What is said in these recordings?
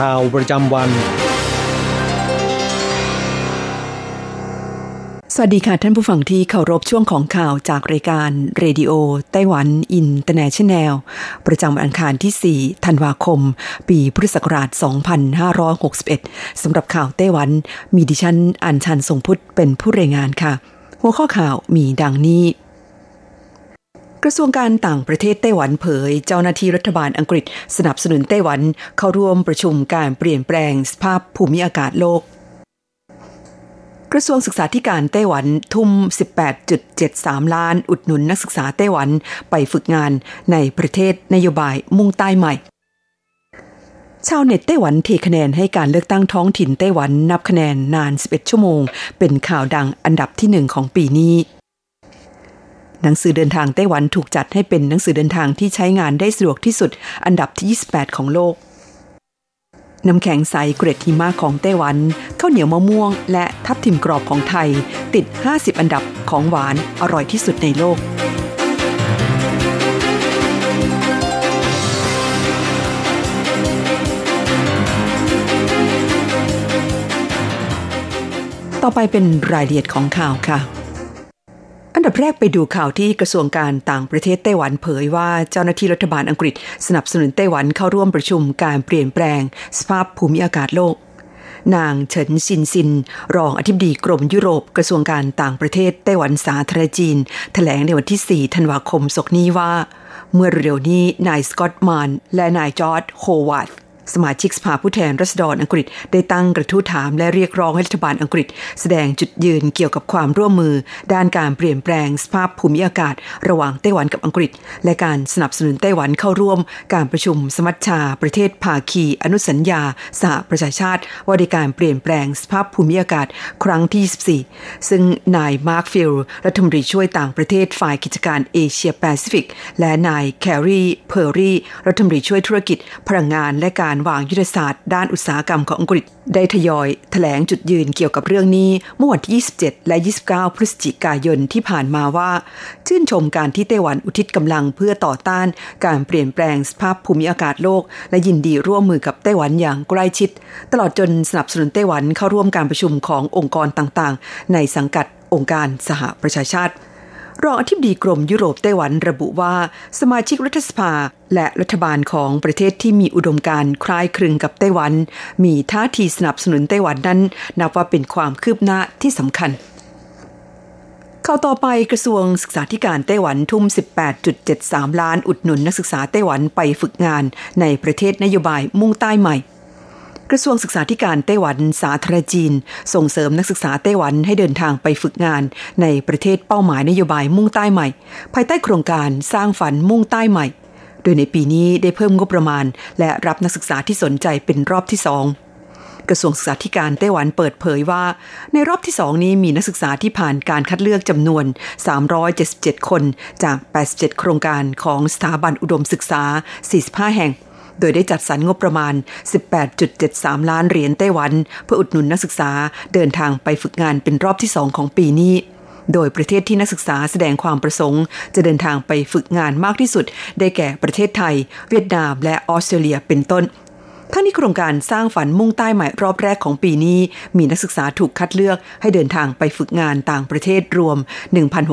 ข่าวประจำวัน สวัสดีค่ะท่านผู้ฟังที่เคารพช่วงของข่าวจากรายการ Radio Taiwan International ประจำวันอังคารที่ 4 ธันวาคม ปีพุทธศักราช 2561 สำหรับข่าวไต้หวัน มีดิฉันอัญชันทรงพุทธเป็นผู้รายงานค่ะ หัวข้อข่าวมีดังนี้ กระทรวงการต่างประเทศไต้หวันเผย เจ้าหน้าที่รัฐบาลอังกฤษ สนับสนุนไต้หวัน เข้าร่วมประชุมการเปลี่ยนแปลงสภาพภูมิอากาศโลก กระทรวงศึกษาธิการไต้หวันทุ่ม 18.73 ล้าน อุดหนุนนักศึกษาไต้หวันไปฝึกงานในประเทศนโยบายมุ่งใต้ใหม่ชาวเน็ตไต้หวันเทคะแนนให้การเลือกตั้งท้องถิ่นไต้หวันนับคะแนนนาน 11 ชั่วโมง เป็นข่าวดังอันดับที่หนึ่งของปีนี้ หนังสือเดินทางไต้หวันถูกจัดให้เป็นหนังสือเดินทางที่ใช้งานได้สะดวกที่สุด อันดับที่ 28 ของโลก น้ำแข็งใสเกรดหิมะของไต้หวันข้าวเหนียวมะม่วง และทับทิมกรอบของไทย ติด 50 อันดับของหวานอร่อยที่สุดในโลกต่อไปเป็นรายละเอียดของข่าวค่ะ อันดับแรกไปดูข่าวที่กระทรวงการต่างประเทศไต้หวันเผยว่าเจ้าหน้าที่รัฐบาลอังกฤษ สนับสนุนไต้หวันเข้าร่วมประชุมการเปลี่ยนแปลง สภาพภูมิอากาศโลก นางเฉินซินซิน รองอธิบดีกรมยุโรปกระทรวงการต่างประเทศไต้หวันสาธารณรัฐจีนแถลงในวันที่ 4 ธันวาคมศกนี้ว่า เมื่อเร็วนี้นาย Scott Mann และนาย George Howarth สมาชิกสภาผู้แทนราษฎรอังกฤษได้ตั้งกระทู้ถามและเรียกร้องให้รัฐบาลอังกฤษ แสดงจุดยืนเกี่ยวกับความร่วมมือ ด้านการเปลี่ยนแปลงสภาพภูมิอากาศ ระหว่างไต้หวันกับอังกฤษ และการสนับสนุนไต้หวันเข้าร่วม การประชุมสมัชชา ประเทศภาคี อนุสัญญาสหประชาชาติ ว่าด้วยการเปลี่ยนแปลงสภาพภูมิอากาศ ครั้งที่ 24 ซึ่งนาย Mark Field รัฐมนตรีช่วยต่างประเทศฝ่ายกิจการเอเชียแปซิฟิกและนายแครีเพอร์รีรัฐมนตรีช่วยธุรกิจพลังงานและการวางยุทธศาสตร์ด้านอุตสาหกรรมของอังกฤษได้ทยอยแถลงจุดยืนเกี่ยวกับเรื่องนี้เมื่อวันที่ 27 และ 29 พฤศจิกายนที่ผ่านมาว่า ชื่นชมการที่ไต้หวันอุทิศกำลังเพื่อต่อต้าน การเปลี่ยนแปลงสภาพภูมิอากาศโลก และยินดีร่วมมือกับไต้หวันอย่างใกล้ชิด ตลอดจนสนับสนุนไต้หวันเข้าร่วมการประชุมขององค์กรต่างๆ ในสังกัดองค์การสหประชาชาติ รองอธิบดีกรมยุโรปไต้หวันระบุว่า สมาชิกรัฐสภา และรัฐบาลของประเทศที่มีอุดมการคล้ายคลึงกับไต้หวัน มีท่าทีสนับสนุนไต้หวันนั้น นับว่าเป็นความคืบหน้าที่สำคัญข้าวต่อไปกระทรวงศึกษาธิการไต้หวันทุ่ม 18.73 ล้านอุดหนุนนักศึกษาไต้หวันไปฝึกงานในประเทศนโยบายมุ่งใต้ใหม่ กระทรวงศึกษาธิการไต้หวันสาธารณจีน ส่งเสริมนักศึกษาไต้หวันให้เดินทางไปฝึกงาน ในประเทศเป้าหมายนโยบายมุ่งใต้ใหม่ ภายใต้โครงการสร้างฝันมุ่งใต้ใหม่ โดยในปีนี้ได้เพิ่มงบประมาณ และรับนักศึกษาที่สนใจเป็นรอบที่สองกระทรวงศึกษาธิการไต้หวันเปิดเผยว่า ในรอบที่สองนี้มีนักศึกษาที่ผ่านการคัดเลือกจำนวน 377 คนจาก 87 โครงการของสถาบันอุดมศึกษา 45 แห่ง โดยได้จัดสรรงบประมาณ 18.73 ล้านเหรียญไต้หวัน เพื่ออุดหนุนนักศึกษาเดินทางไปฝึกงานเป็นรอบที่สองของปีนี้ โดยประเทศที่นักศึกษาแสดงความประสงค์ จะเดินทางไปฝึกงานมากที่สุด ได้แก่ประเทศไทย เวียดนาม และออสเตรเลียเป็นต้นทั้งนี้โครงการสร้างฝันมุ่งใต้ใหม่รอบแรกของปีนี้ มีนักศึกษาถูกคัดเลือกให้เดินทางไปฝึกงานต่างประเทศรวม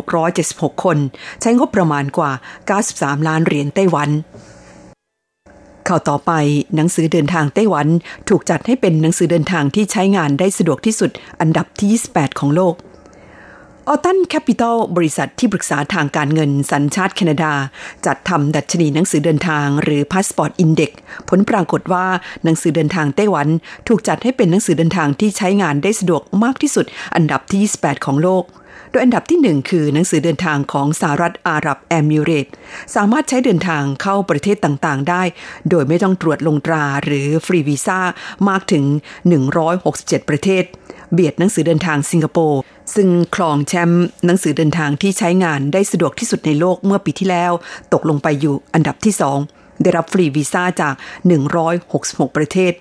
1,676 คน ใช้งบประมาณกว่า 93 ล้านเหรียญไต้หวัน ข่าวต่อไปหนังสือเดินทางไต้หวันถูกจัดให้เป็นหนังสือเดินทางที่ใช้งานได้สะดวกที่สุดอันดับที่ 28 ของโลก Arton Capital บริษัทที่ปรึกษาทางการเงินสัญชาติแคนาดา จัดทำดัชนีหนังสือเดินทางหรือ Passport Index ผลปรากฏว่าหนังสือเดินทางไต้หวัน ถูกจัดให้เป็นหนังสือเดินทางที่ใช้งานได้สะดวกมากที่สุด อันดับที่ 28 ของโลก ยอันดับที่ 1 คือหนังสือเดินทางของสหรัฐอาหรับแอมิเรต สามารถใช้เดินทางเข้าประเทศต่างๆ ได้ โดยไม่ต้องตรวจลงตราหรือฟรีวีซ่ามากถึง 167 ประเทศ เบียดหนังสือเดินทางสิงคโปร์ซึ่งครองแชมป์หนังสือเดินทางที่ใช้งานได้สะดวกที่สุดในโลกเมื่อปีที่แล้ว ตกลงไปอยู่อันดับที่ 2 ได้รับฟรีวีซ่าจาก 166 ประเทศ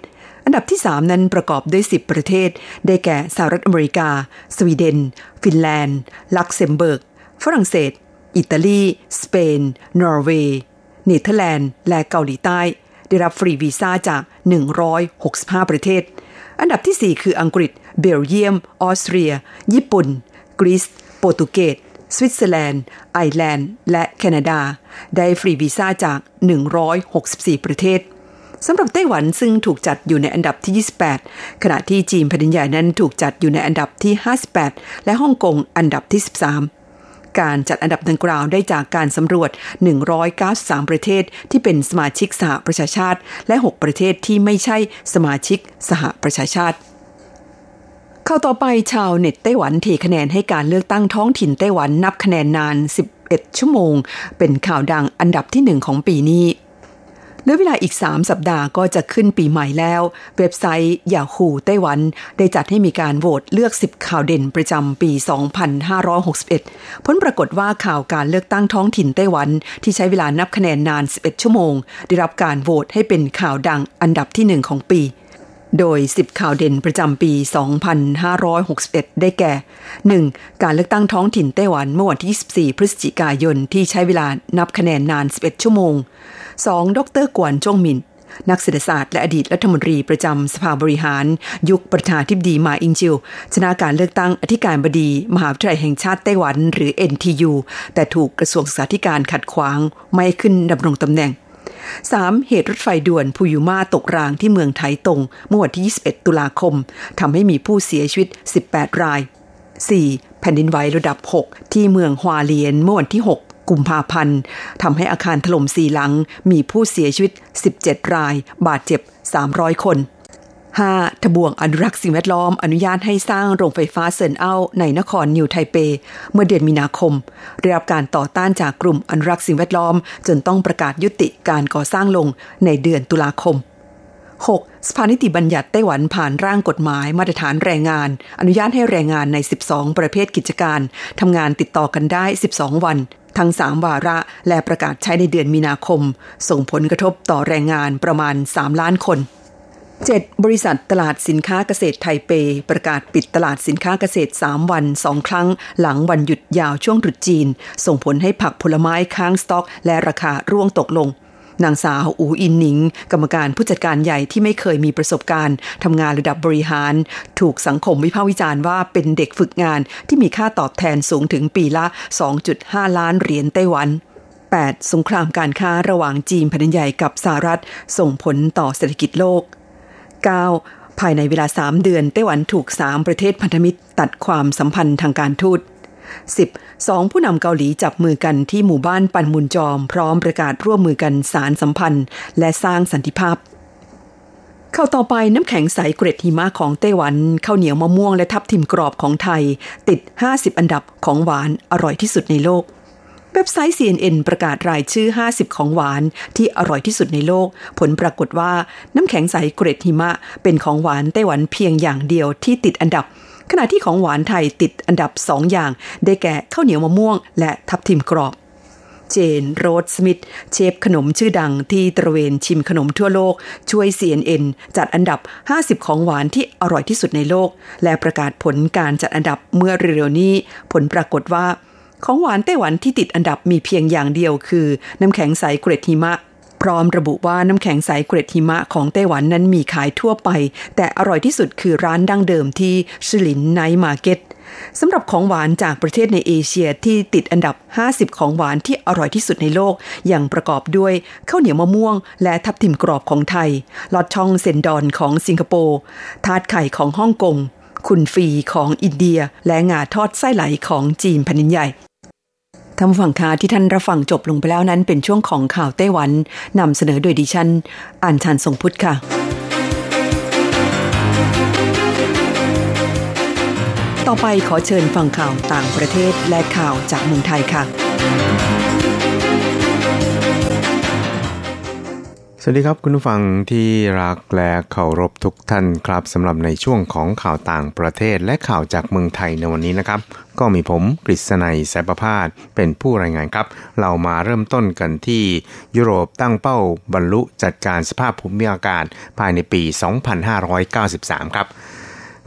อันดับที่ 3 นั้นประกอบด้วย 10 ประเทศ ได้แก่สหรัฐอเมริกา สวีเดน ฟินแลนด์ ลักเซมเบิร์ก ฝรั่งเศส อิตาลี สเปน นอร์เวย์ เนเธอร์แลนด์ และเกาหลีใต้ ได้รับฟรีวีซ่าจาก 165 ประเทศ อันดับที่ 4 คืออังกฤษ เบลเยียม ออสเตรีย ญี่ปุ่น กรีซ โปรตุเกสสวิตเซอร์แลนด์ ไอร์แลนด์ และแคนาดา ได้ฟรีวีซ่าจาก 164 ประเทศ สำหรับไต้หวันซึ่งถูกจัดอยู่ในอันดับที่ 28 ขณะที่จีนแผ่นดินใหญ่นั้นถูกจัดอยู่ในอันดับที่ 58 และฮ่องกงอันดับที่ 13 การจัดอันดับดังกล่าวได้จากการสำรวจ 193 ประเทศที่เป็นสมาชิกสหประชาชาติ และ 6 ประเทศที่ไม่ใช่สมาชิกสหประชาชาติเข้าต่อไปชาวเน็ตไต้หวันเทคะแนนให้การเลือกตั้งท้องถิ่นไต้หวันนับคะแนนนาน 11 ชั่วโมง เป็นข่าวดังอันดับที่หนึ่งของปีนี้ เหลือเวลาอีก 3 สัปดาห์ก็จะขึ้นปีใหม่แล้ว เว็บไซต์ยาฮูไต้หวัน ได้จัดให้มีการโหวตเลือก 10 ข่าวเด่นประจำปี 2561 ผลปรากฏว่าข่าวการเลือกตั้งท้องถิ่นไต้หวัน ที่ใช้เวลานับคะแนนนาน 11 ชั่วโมง ได้รับการโหวตให้เป็นข่าวดังอันดับที่ 1 ของปี โดย 10 ข่าวเด่นประจำปี 2561 ได้แก่ 1. การเลือกตั้งท้องถิ่นไต้หวันเมื่อวันที่ 24 พฤศจิกายนที่ใช้เวลานับคะแนนนาน 11 ชั่วโมง 2. ดรกวนจงมิน นักเศรษฐศาสตร์และอดีตรัฐมนตรีประจำสภาบริหาร ยุคประธานทิบดีมาอิงจิว ชนะการเลือกตั้งอธิการบดี มหาวิทยาลัยแห่งชาติไต้หวัน หรือ NTU แต่ถูกกระทรวงศึกษาธิการขัดขวางไม่ขึ้นดำรงตำแหน่ง 3. เหตุรถไฟด่วนพูยูมาตกรางที่เมืองไถตงเมื่อวันที่ 21 ตุลาคมทำให้มีผู้เสียชีวิต 18 ราย 4. แผ่นดินไหวระดับ 6 ที่เมืองฮวาเลียนเมื่อวันที่ 6 กุมภาพันธ์ทำให้อาคารถล่มสี่หลัง มีผู้เสียชีวิต 17 ราย บาดเจ็บ 300 คน 5. ทบวงอนุรักษ์สิ่งแวดล้อม อนุญาตให้สร้างโรงไฟฟ้าเซินเอาในนครนิวไทเป เมื่อเดือนมีนาคม ได้รับการต่อต้านจากกลุ่มอนุรักษ์สิ่งแวดล้อม จนต้องประกาศยุติการก่อสร้างลงในเดือนตุลาคม 6. สภานิติบัญญัติไต้หวันผ่านร่างกฎหมายมาตรฐานแรงงาน อนุญาตให้แรงงานใน 12 ประเภทกิจการทำงานติดต่อกันได้ 12 วัน ทั้ง 3 วาระและประกาศใช้ในเดือนมีนาคม ส่งผลกระทบต่อแรงงานประมาณ 3 ล้านคน 7. บริษัทตลาดสินค้าเกษตรไทเป ประกาศปิดตลาดสินค้าเกษตร 3 วัน 2 ครั้ง หลังวันหยุดยาวช่วงตรุษจีน ส่งผลให้ผักผลไม้ค้างสต็อก และราคาร่วงตกลง นางสาวอูอินหนิง กรรมการผู้จัดการใหญ่ที่ไม่เคยมีประสบการณ์ทำงานระดับบริหาร ถูกสังคมวิพากษ์วิจารณ์ว่าเป็นเด็กฝึกงานที่มีค่าตอบแทนสูงถึงปีละ 2.5 ล้านเหรียญไต้หวัน 8. สงครามการค้าระหว่างจีนแผ่นใหญ่กับสหรัฐ ส่งผลต่อเศรษฐกิจโลก 9. ภายในเวลา 3 เดือน ไต้หวันถูก 3 ประเทศพันธมิตรตัดความสัมพันธ์ทางการทูต 10. สองผู้นำเกาหลีจับมือกันที่หมู่บ้านปันมุนจอม พร้อมประกาศร่วมมือกันสารสัมพันธ์ และสร้างสันติภาพเข้าต่อไปน้ำแข็งใสเกรดหิมะของไต้หวันข้าวเหนียวมะม่วงและทับทิมกรอบของไทย ติด 50 อันดับของหวานอร่อยที่สุดในโลก เว็บไซต์ CNN ประกาศรายชื่อ 50 ของหวานที่อร่อยที่สุดในโลก ผลปรากฏว่าน้ำแข็งใสเกรดหิมะ เป็นของหวานไต้หวันเพียงอย่างเดียวที่ติดอันดับ ขณะที่ของหวานไทยติดอันดับสอย่าง ได้แก่ข้าวเหนียวมะม่วง และทับทิมกรอบเจนโรดสมิธเชฟขนมชื่อดังที่ตระเวนชิมขนมทั่วโลก ช่วย CNN จัดอันดับ 50 ของหวานที่อร่อยที่สุดในโลก และประกาศผลการจัดอันดับเมื่อเร็วๆนี้ ผลปรากฏว่า ของหวานไต้หวันที่ติดอันดับมีเพียงอย่างเดียวคือ น้ำแข็งใสเกรดหิมะ พร้อมระบุว่าน้ำแข็งใสเกรดหิมะของไต้หวันนั้นมีขายทั่วไป แต่อร่อยที่สุดคือร้านดั้งเดิมที่ Shilin Night Market สำหรับของหวานจากประเทศในเอเชียที่ติดอันดับ 50 ของหวานที่อร่อยที่สุดในโลก อย่างประกอบด้วยข้าวเหนียวมะม่วง และทับทิมกรอบของไทย ลอดช่อง cendol ของสิงคโปร์ทาร์ตไข่ของฮ่องกงกุลฟีของอินเดีย และงาทอดไส้ไหลของจีนแผ่นดินใหญ่ ท่านผู้ฟังคะที่ท่านรับฟังจบลงไปแล้วนั้นเป็นช่วงของข่าวไต้หวันนำเสนอโดยดิฉันอ่านชันทรงพุทธค่ะ ต่อไปขอเชิญฟังข่าวต่างประเทศและข่าวจากเมืองไทยค่ะ วัสดีครับคุณผู้ฟังที่รักและเคารพทุกท่านครับสำหรับในช่วงของข่าวต่างประเทศและข่าวจากเมืองไทยในวันนี้นะครับ ก็มีผมกฤษณัยสายประพาสเป็นผู้รายงานครับ เรามาเริ่มต้นกันที่ยุโรปตั้งเป้าบรรลุจัดการสภาพภูมิอากาศภายในปี 2593 ครับ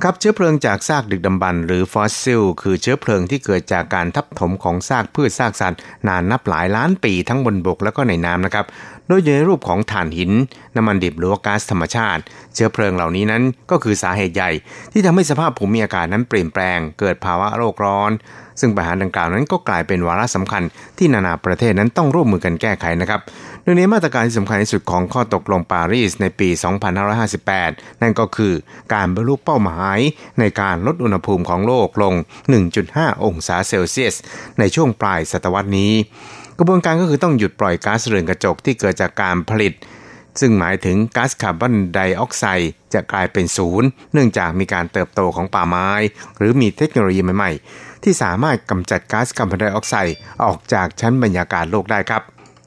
ครับเชื้อเพลิงจากซากดึกดำบรรหรือฟอสซิล คือเชื้อเพลิงที่เกิดจากการทับถมของซากพืชซากสัตว์ นานนับหลายล้านปีทั้งบนบกและก็ในน้ำนะครับ โดยอยู่ในรูปของถ่านหิน น้ำมันดิบหรือว่าก๊าซธรรมชาติ เชื้อเพลิงเหล่านี้นั้นก็คือสาเหตุใหญ่ ที่ทำให้สภาพภูมิอากาศนั้นเปลี่ยนแปลง เกิดภาวะโลกร้อน ซึ่งปัญหาดังกล่าวนั้นก็กลายเป็นวาระสำคัญที่นานาประเทศนั้นต้องร่วมมือกันแก้ไขนะครับโดยในมาตรการที่สำคัญที่สุดของข้อตกลงปารีสในปี 2558 นั่นก็คือการบรรลุเป้าหมายในการลดอุณหภูมิของโลกลง 1.5 องศาเซลเซียส ในช่วงปลายศตวรรษนี้ กระบวนการก็คือต้องหยุดปล่อยก๊าซเรือนกระจกที่เกิดจากการผลิต ซึ่งหมายถึงก๊าซคาร์บอนไดออกไซด์จะกลายเป็นศูนย์ เนื่องจากมีการเติบโตของป่าไม้ หรือมีเทคโนโลยีใหม่ๆ ที่สามารถกำจัดก๊าซคาร์บอนไดออกไซด์ออกจากชั้นบรรยากาศโลกได้ครับ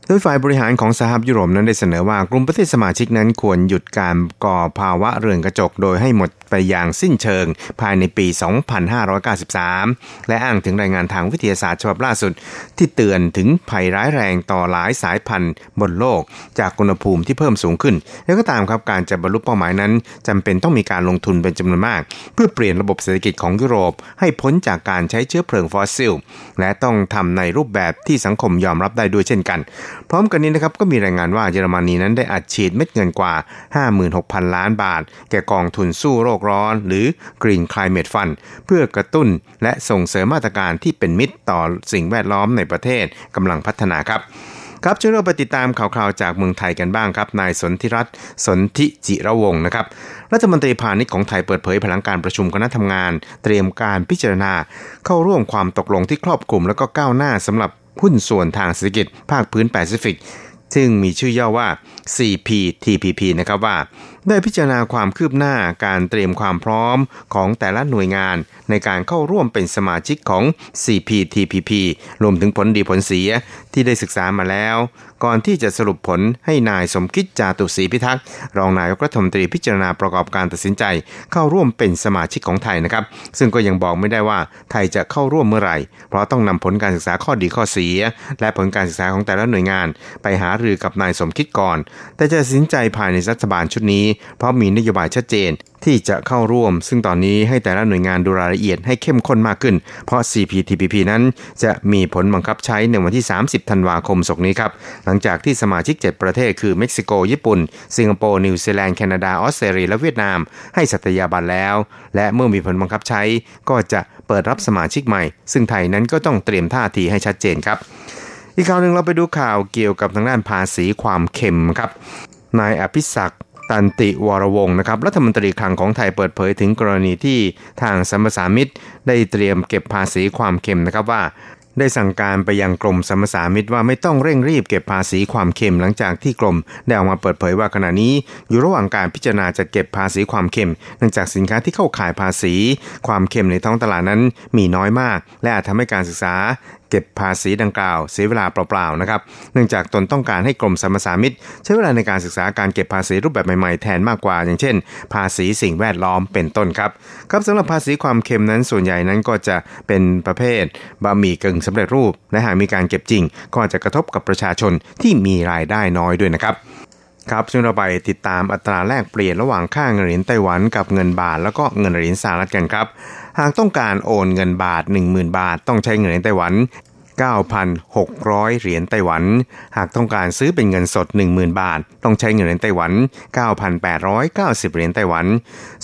โดยฝ่ายบริหารของสหภาพยุโรปนั้นได้เสนอว่ากลุ่มประเทศสมาชิกนั้นควรหยุดการก่อภาวะเรือนกระจกโดยให้หมด ไปอย่างสิ้นเชิงภายในปี 2593 และอ้างถึงรายงานทางวิทยาศาสตร์ฉบับล่าสุด ที่เตือนถึงภัยร้ายแรงต่อหลายสายพันธุ์บนโลก จากอุณหภูมิที่เพิ่มสูงขึ้น แล้วก็ตามครับการจะบรรลุเป้าหมายนั้นจำเป็นต้องมีการลงทุนเป็นจำนวนมาก เพื่อเปลี่ยนระบบเศรษฐกิจของยุโรป ให้พ้นจากการใช้เชื้อเพลิงฟอสซิล และต้องทำในรูปแบบที่สังคมยอมรับได้ด้วยเช่นกัน พร้อมกันนี้นะครับก็มีรายงานว่าเยอรมนีนั้นได้อัดฉีดเม็ดเงินกว่า 56,000 ล้านบาท แก่กองทุนสู้โรคร้อนหรือ Green Climate Fund เพื่อกระตุ้นและส่งเสริมมาตรการที่เป็นมิตรต่อสิ่งแวดล้อมในประเทศกำลังพัฒนาครับครับช่วยเราไปติดตามข่าวๆจากเมืองไทยกันบ้างครับ นายสนธิรัตน์สนธิจิระวงศ์นะครับ รัฐมนตรีพาณิชย์ของไทยเปิดเผยพลังการประชุมคณะทำงาน เตรียมการพิจารณา เข้าร่วมความตกลงที่ครอบคลุม และก็ก้าวหน้าสำหรับหุ้นส่วนทางเศรษฐกิจ ภาคพื้นแปซิฟิก ซึ่งมีชื่อย่อว่า CPTPP นะครับว่า ได้พิจารณาความคืบหน้าการเตรียมความพร้อมของแต่ละหน่วยงานในการเข้าร่วมเป็นสมาชิกของ CPTPP รวมถึงผลดีผลเสียที่ได้ศึกษามาแล้ว ก่อนที่จะสรุปผลให้นายสมคิดจาตุศรีพิทักษ์รองนายกรัฐมนตรีพิจารณาประกอบการตัดสินใจ เข้าร่วมเป็นสมาชิกของไทยนะครับ ซึ่งก็ยังบอกไม่ได้ว่าไทยจะเข้าร่วมเมื่อไหร่ เพราะต้องนำผลการศึกษาข้อดีข้อเสีย และผลการศึกษาของแต่ละหน่วยงาน ไปหารือกับนายสมคิดก่อน แต่จะตัดสินใจภายในรัฐบาลชุดนี้เพราะมีนโยบายชัดเจนที่จะเข้าร่วม ซึ่งตอนนี้ให้แต่ละหน่วยงานดูรายละเอียดให้เข้มข้นมากขึ้น เพราะ CPTPP นั้นจะมีผลบังคับใช้ในวันที่ 30 ธันวาคมศกนี้ครับ หลังจากที่สมาชิก 7 ประเทศคือเม็กซิโก ญี่ปุ่น สิงคโปร์ นิวซีแลนด์ แคนาดา ออสเตรเลีย และเวียดนาม ให้สัตยาบันแล้ว และเมื่อมีผลบังคับใช้ก็จะเปิดรับสมาชิกใหม่ ซึ่งไทยนั้นก็ต้องเตรียมท่าทีให้ชัดเจนครับ อีกข่าวหนึ่งเราไปดูข่าวเกี่ยวกับทางด้านภาษีความเค็มครับ นายอภิศักดิ์ ตันติวรวงศ์นะครับรัฐมนตรีคลังของไทยเปิดเผยถึงกรณีที่ทางสัมปสามิตร ได้เตรียมเก็บภาษีความเค็มนะครับว่า ได้สั่งการไปยังกรมสัมปสามิตว่าไม่ต้องเร่งรีบเก็บภาษีความเค็มหลังจากที่กรมได้ออกมาเปิดเผยว่าขณะนี้ อยู่ระหว่างการพิจารณาจะเก็บภาษีความเค็มเนื่องจากสินค้าที่เข้าขายภาษี ความเค็มในท้องตลาดนั้นมีน้อยมาก และอาจทำให้การศึกษา เก็บภาษีดังกล่าวเสียเวลาเปล่าๆนะครับ เนื่องจากตนต้องการให้กรมสรรพสามิตใช้เวลาในการศึกษาการเก็บภาษีรูปแบบใหม่ๆแทนมากกว่า อย่างเช่น ภาษีสิ่งแวดล้อมเป็นต้นครับครับสำหรับภาษีความเค็มนั้นส่วนใหญ่นั้นก็จะเป็นประเภทบะหมี่กึ่งสำเร็จรูปและหากมีการเก็บจริง ก็จะกระทบกับประชาชนที่มีรายได้น้อยด้วยนะครับครับซึ่งเราไปติดตามอัตราแลกเปลี่ยนระหว่างค่าเงินเหรียญไต้หวันกับเงินบาทแล้วก็เงินเหรียญสหรัฐกันครับ หากต้องการโอนเงินบาท 10,000 บาท ต้องใช้เงินเหรียญไต้หวัน 9,600 เหรียญไต้หวัน หากต้องการซื้อเป็นเงินสด 10,000 บาท ต้องใช้เงินเหรียญไต้หวัน 9,890 เหรียญไต้หวัน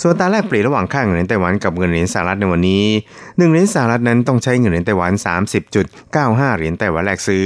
ส่วนตาแลกเปลี่ยนระหว่างค่าเงินเหรียญไต้หวันกับเงินเหรียญสหรัฐในวันนี้ 1 เหรียญสหรัฐนั้นต้องใช้เงินเหรียญไต้หวัน 30.95 เหรียญไต้หวันแลกซื้อ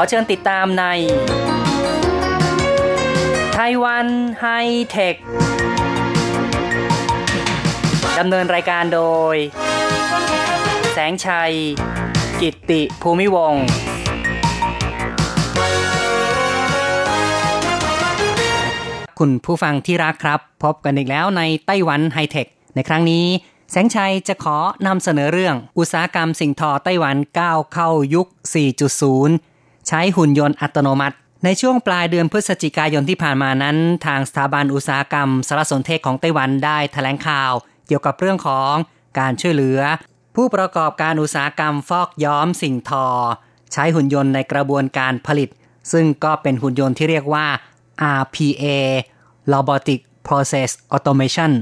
ขอเชิญติดตามในไต้หวันไฮเทคดำเนินรายการโดย แสงชัย กิตติภูมิวงคุณผู้ฟังที่รักครับ พบกันอีกแล้วในไต้หวันไฮเทค ในครั้งนี้ แสงชัยจะขอนำเสนอเรื่องอุตสาหกรรมสิ่งทอไต้หวันก้าวเข้ายุค 4.0 ใช้หุ่นยนต์อัตโนมัติ ในช่วงปลายเดือนพฤศจิกายนที่ผ่านมานั้น ทางสถาบันอุตสาหกรรมสารสนเทศของไต้หวันได้แถลงข่าว เกี่ยวกับเรื่องของการช่วยเหลือ ผู้ประกอบการอุตสาหกรรมฟอกย้อมสิ่งทอ ใช้หุ่นยนต์ในกระบวนการผลิต ซึ่งก็เป็นหุ่นยนต์ที่เรียกว่า RPA Robotic Process Automation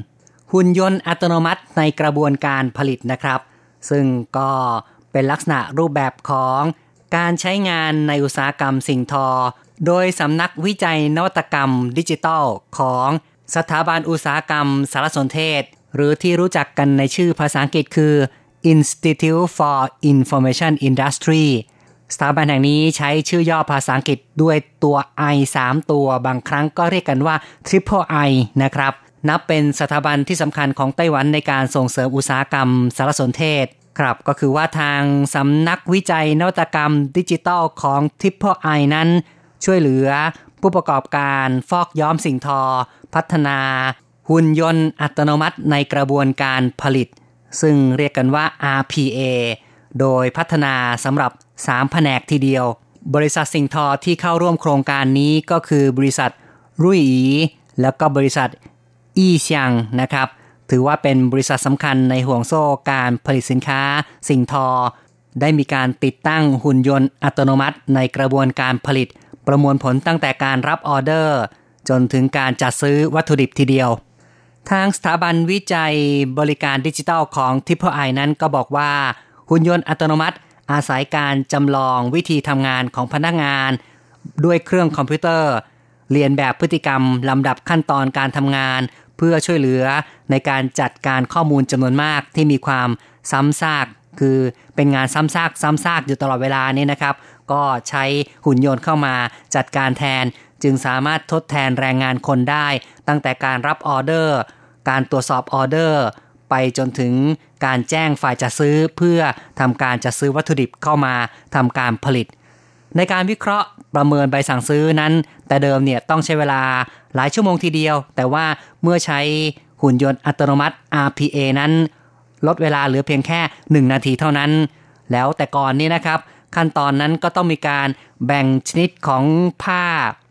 หุ่นยนต์อัตโนมัติในกระบวนการผลิตนะครับ ซึ่งก็เป็นลักษณะรูปแบบของ การใช้งานในอุตสาหกรรมสิ่งทอ โดยสำนักวิจัยนวัตกรรมดิจิทัลของสถาบันอุตสาหกรรมสารสนเทศ หรือที่รู้จักกันในชื่อภาษาอังกฤษคือ Institute for Information Industry สถาบันแห่งนี้ใช้ชื่อย่อภาษาอังกฤษด้วยตัว I 3 ตัว บางครั้งก็เรียกกันว่า Triple I นะครับ นับเป็นสถาบันที่สำคัญของไต้หวันในการส่งเสริมอุตสาหกรรมสารสนเทศ ครับก็คือว่าทางสำนักวิจัยนวัตกรรมดิจิทัลของ Triple I นั้น ช่วยเหลือผู้ประกอบการฟอกย้อมสิ่งทอ พัฒนา หุ่นยนต์อัตโนมัติในกระบวนการผลิต ซึ่งเรียกกันว่า RPA โดยพัฒนาสำหรับ 3 แผนกทีเดียว บริษัทสิ่งทอที่เข้าร่วมโครงการนี้ก็คือบริษัทรุ่ยอีแล้วก็บริษัทอี้เซียงนะครับ ถือว่าเป็นบริษัทสำคัญในห่วงโซ่การผลิตสินค้า สิ่งทอ ได้มีการติดตั้งหุ่นยนต์อัตโนมัติ ในกระบวนการผลิต ประมวลผลตั้งแต่การรับออเดอร์ จนถึงการจัดซื้อวัตถุดิบทีเดียว ทางสถาบันวิจัยบริการดิจิทัลของทิพไอนั้นก็บอกว่า หุ่นยนต์อัตโนมัติ อาศัยการจำลองวิธีทำงานของพนักงาน ด้วยเครื่องคอมพิวเตอร์เรียนแบบพฤติกรรมลำดับขั้นตอนการทำงาน เพื่อช่วยเหลือในการจัดการข้อมูลจำนวนมากที่มีความซ้ำซากคือเป็นงานซ้ำซากซ้ำซากอยู่ตลอดเวลานี่นะครับ ก็ใช้หุ่นยนต์เข้ามาจัดการแทน จึงสามารถทดแทนแรงงานคนได้ ตั้งแต่การรับออเดอร์ การตรวจสอบออเดอร์ ไปจนถึงการแจ้งฝ่ายจัดซื้อเพื่อทำการจัดซื้อวัตถุดิบเข้ามาทำการผลิต ในการวิเคราะห์ประเมินใบสั่งซื้อนั้น แต่เดิมเนี่ยต้องใช้เวลา หลายชั่วโมงทีเดียว แต่ว่าเมื่อใช้หุ่นยนต์อัตโนมัติ RPA นั้น ลดเวลาเหลือเพียงแค่ 1 นาทีเท่านั้น แล้วแต่ก่อนนี้นะครับ ขั้นตอนนั้นก็ต้องมีการแบ่งชนิดของผ้า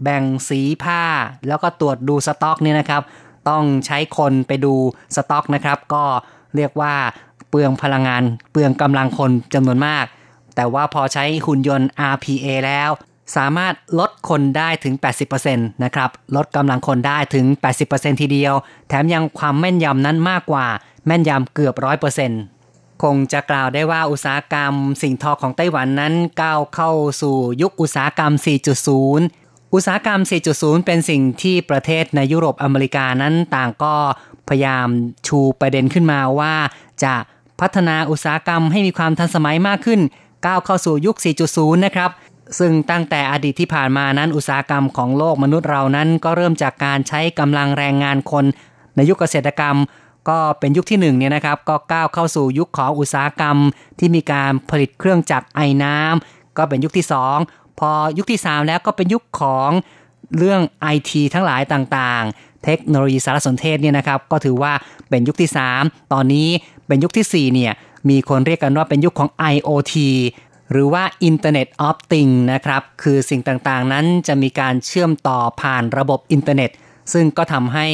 แบ่งสีผ้า แล้วก็ตรวจดูสต็อกนี่นะครับ ต้องใช้คนไปดูสต็อกนะครับ ก็เรียกว่าเปลืองพลังงาน เปลืองกำลังคนจำนวนมาก แต่ว่าพอใช้หุ่นยนต์ RPA แล้ว สามารถลดคนได้ถึง 80%นะครับ ลดกำลังคนได้ถึง 80%ทีเดียว แถมยังความแม่นยำนั้นมากกว่า แม่นยำเกือบ 100%คงจะกล่าวได้ว่าอุตสาหกรรม สิ่งทอของไต้หวันนั้นก้าวเข้าสู่ยุคอุตสาหกรรม 4.0 อุตสาหกรรม 4.0 เป็นสิ่งที่ประเทศในยุโรปอเมริกานั้นต่างก็พยายามชูประเด็นขึ้นมาว่า จะพัฒนาอุตสาหกรรมให้มีความทันสมัยมากขึ้น ก้าวเข้าสู่ยุค 4.0 นะครับ ซึ่งตั้งแต่อดีตที่ผ่านมานั้นอุตสาหกรรมของโลกมนุษย์เรานั้น ก็เริ่มจากการใช้กำลังแรงงานคน ในยุคเกษตรกรรม ก็เป็นยุคที่1เนี่ยนะครับก็ก้าวเข้าสู่ยุคของอุตสาหกรรม ที่มีการผลิตเครื่องจักรไอ้น้ำก็เป็นยุคที่ 2 พอยุคที่ 3 แล้วก็เป็นยุคของเรื่อง IT ทั้งหลายต่างๆ เทคโนโลยีสารสนเทศเนี่ยนะครับก็ถือว่าเป็นยุคที่ 3 ตอนนี้เป็นยุคที่4เนี่ยมีคนเรียกกันว่าเป็นยุคของ IoT หรือว่า Internet of Things นะครับ คือสิ่งต่างๆ นั้นจะมีการเชื่อมต่อผ่านระบบอินเทอร์เน็ต ซึ่งก็ทำให้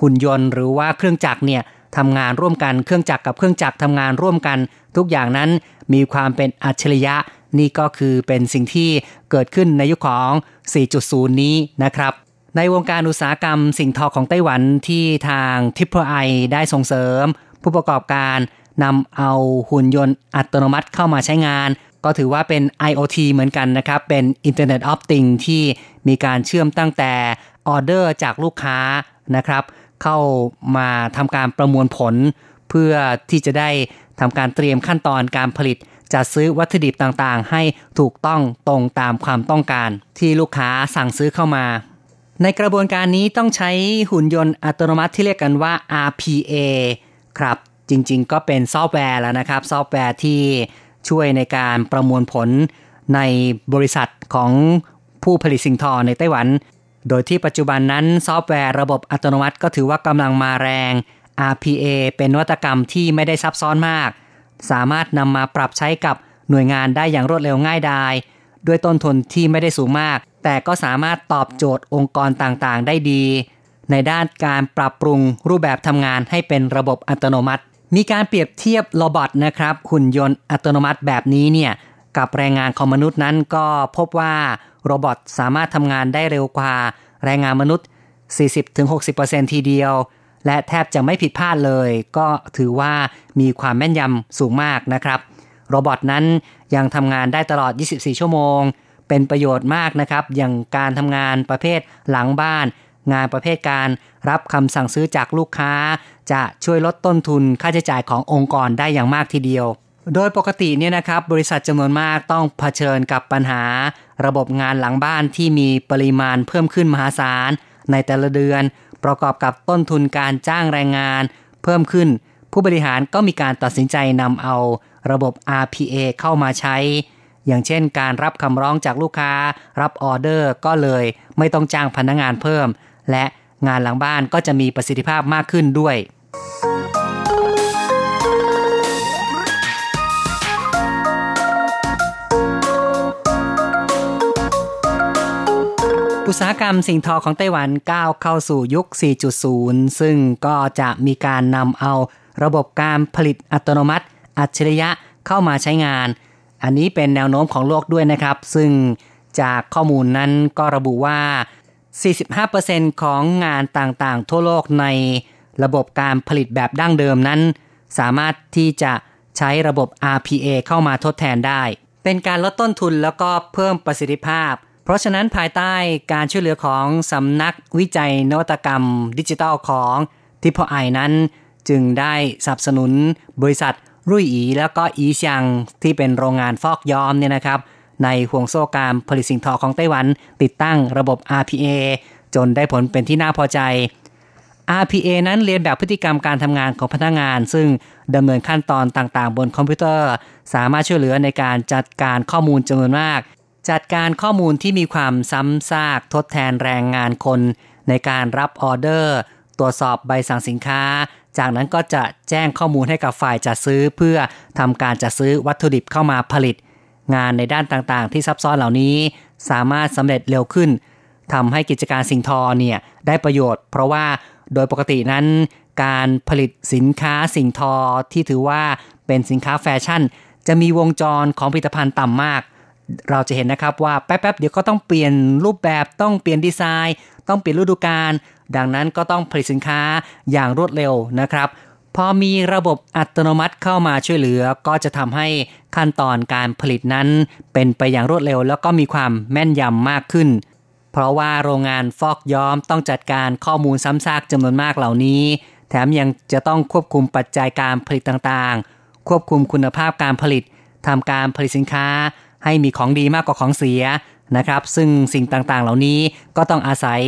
หุ่นยนต์หรือว่าเครื่องจักรเนี่ยทำงานร่วมกัน เครื่องจักรกับเครื่องจักรทำงานร่วมกัน ทุกอย่างนั้นมีความเป็นอัจฉริยะ นี่ก็คือเป็นสิ่งที่เกิดขึ้นในยุคของ 4.0 นี้นะครับ ในวงการอุตสาหกรรมสิ่งทอของไต้หวันที่ทางทิพย์ไอได้ส่งเสริม ผู้ประกอบการนำเอาหุ่นยนต์อัตโนมัติเข้ามาใช้งาน ก็ถือว่าเป็น IoT เหมือนกันนะครับ เป็น Internet of Things ที่มีการเชื่อมตั้งแต่ออเดอร์จากลูกค้านะครับ เข้ามาทำการประมวลผล เพื่อที่จะได้ทำการเตรียมขั้นตอนการผลิตจัดซื้อวัตถุดิบต่างๆ ให้ถูกต้องตรงตามความต้องการ ที่ลูกค้าสั่งซื้อเข้ามา ในกระบวนการนี้ต้องใช้หุ่นยนต์อัตโนมัติที่เรียกกันว่า RPA ครับจริงๆ ก็เป็นซอฟต์แวร์แล้วนะครับ ซอฟต์แวร์ที่ ช่วยในการประมวลผลในบริษัทของผู้ผลิตสิ่งทอในไต้หวัน โดยที่ปัจจุบันนั้นซอฟต์แวร์ระบบอัตโนมัติ ก็ถือว่ากำลังมาแรง RPA เป็นนวัตกรรมที่ไม่ได้ซับซ้อนมาก สามารถนำมาปรับใช้กับหน่วยงานได้อย่างรวดเร็วง่ายดาย ด้วยต้นทุนที่ไม่ได้สูงมาก แต่ก็สามารถตอบโจทย์องค์กรต่างๆ ได้ดี ในด้านการปรับปรุงรูปแบบทำงานให้เป็นระบบอัตโนมัติ มีการเปรียบเทียบ robot นะครับหุ่นยนต์อัตโนมัติแบบนี้เนี่ยกับแรงงานของมนุษย์นั้นก็พบว่าโรบอทสามารถทำงานได้เร็วกว่าแรงงานมนุษย์ 40-60%ทีเดียว และแทบจะไม่ผิดพลาดเลย ก็ถือว่ามีความแม่นยำสูงมากนะครับ โรบอทนั้นยังทำงานได้ตลอด 24 ชั่วโมง เป็นประโยชน์มากนะครับ อย่างการทำงานประเภทหลังบ้าน งานประเภทการรับคำสั่งซื้อจากลูกค้า จะช่วยลดต้นทุนค่าใช้จ่ายขององค์กรได้อย่างมากทีเดียว โดยปกติเนี่ยนะครับบริษัทจำนวนมากต้องเผชิญกับปัญหา ระบบงานหลังบ้านที่มีปริมาณเพิ่มขึ้นมหาศาลในแต่ละเดือน ประกอบกับต้นทุนการจ้างแรงงาน เพิ่มขึ้น ผู้บริหารก็มีการตัดสินใจนำเอาระบบ RPA เข้ามาใช้ อย่างเช่น การรับคำร้องจากลูกค้า รับออเดอร์ก็เลยไม่ต้องจ้างพนักงงานเพิ่ม และงานหลังบ้านก็จะมีประสิทธิภาพมากขึ้นด้วย อุตสาหกรรมสิ่งทอของไต้หวันก้าวเข้าสู่ยุค 4.0 ซึ่งก็จะมีการนำเอาระบบการผลิตอัตโนมัติ อัจฉริยะเข้ามาใช้งาน อันนี้เป็นแนวโน้มของโลกด้วยนะครับ ซึ่งจากข้อมูลนั้นก็ระบุว่า 45%ของงานต่างๆ ทั่วโลกในระบบการผลิตแบบดั้งเดิมนั้น สามารถที่จะใช้ระบบ RPA เข้ามาทดแทนได้ เป็นการลดต้นทุนแล้วก็เพิ่มประสิทธิภาพ เพราะฉะนั้นภายใต้การช่วยเหลือของสำนักวิจัยนวัตกรรมดิจิทัลของทิพไอนั้นจึงได้สนับสนุนบริษัทรุ่ยอีแล้วก็อีชังที่เป็นโรงงานฟอกย้อมเนี่ยนะครับ ในห่วงโซ่การผลิตสิ่งทอของไต้หวัน ติดตั้งระบบ RPA จนได้ผลเป็นที่น่าพอใจ RPA นั้นเรียนแบบพฤติกรรมการทำงานของพนักงาน ซึ่งดำเนินขั้นตอนต่างๆ บนคอมพิวเตอร์ สามารถช่วยเหลือในการจัดการข้อมูลจำนวนมาก จัดการข้อมูลที่มีความซ้ำซากทดแทนแรงงานคน ในการรับออเดอร์ ตรวจสอบใบสั่งสินค้า จากนั้นก็จะแจ้งข้อมูลให้กับฝ่ายจัดซื้อเพื่อทำการจัดซื้อวัตถุดิบเข้ามาผลิต งานในด้านต่างๆ ที่ซับซ้อนเหล่านี้ สามารถสำเร็จเร็วขึ้นทำให้กิจการสิ่งทอเนี่ยได้ประโยชน์ เพราะว่าโดยปกตินั้น การผลิตสินค้าสิ่งทอที่ถือว่าเป็นสินค้าแฟชั่น จะมีวงจรของผลิตภัณฑ์ต่ำมาก เราจะเห็นนะครับว่าแป๊บๆเดี๋ยวก็ต้องเปลี่ยนรูปแบบต้องเปลี่ยนดีไซน์ ต้องเปลี่ยนฤดูกาลดังนั้นก็ต้องผลิตสินค้าอย่างรวดเร็วนะครับ พอมีระบบอัตโนมัติเข้ามาช่วยเหลือ ก็จะทำให้ขั้นตอนการผลิตนั้น เป็นไปอย่างรวดเร็ว แล้วก็มีความแม่นยำมากขึ้น เพราะว่าโรงงานฟอกย้อมต้องจัดการข้อมูลซ้ำซากจำนวนมากเหล่านี้ แถมยังจะต้องควบคุมปัจจัยการผลิตต่างๆ ควบคุมคุณภาพการผลิตทำการผลิตสินค้า ให้มีของดีมากกว่าของเสียนะครับ ซึ่งสิ่งต่างๆ เหล่านี้ก็ต้องอาศัย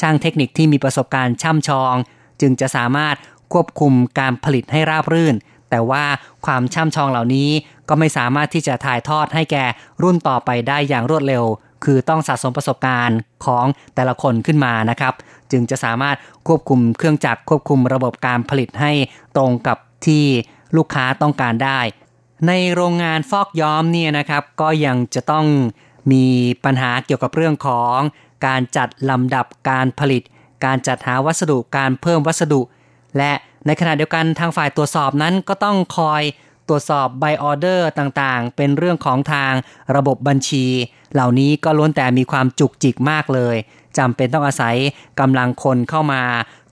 ช่างเทคนิคที่มีประสบการณ์ช่ำชอง จึงจะสามารถ ควบคุมการผลิตให้ราบรื่น แต่ว่าความช่ำชองเหล่านี้ก็ไม่สามารถที่จะถ่ายทอดให้แก่รุ่นต่อไปได้อย่างรวดเร็ว คือต้องสะสมประสบการณ์ของแต่ละคนขึ้นมานะครับ จึงจะสามารถควบคุมเครื่องจักรควบคุมระบบการผลิตให้ตรงกับที่ลูกค้าต้องการได้ ในโรงงานฟอกย้อมเนี่ยนะครับก็ยังจะต้องมีปัญหาเกี่ยวกับเรื่องของ การจัดลำดับการผลิต การจัดหาวัสดุการเพิ่มวัสดุ และในขณะเดียวกันทางฝ่ายตรวจสอบนั้นก็ต้องคอยตรวจสอบใบออเดอร์ต่างๆ เป็นเรื่องของทางระบบบัญชี เหล่านี้ก็ล้วนแต่มีความจุกจิกมากเลยจำเป็นต้องอาศัยกำลังคนเข้ามา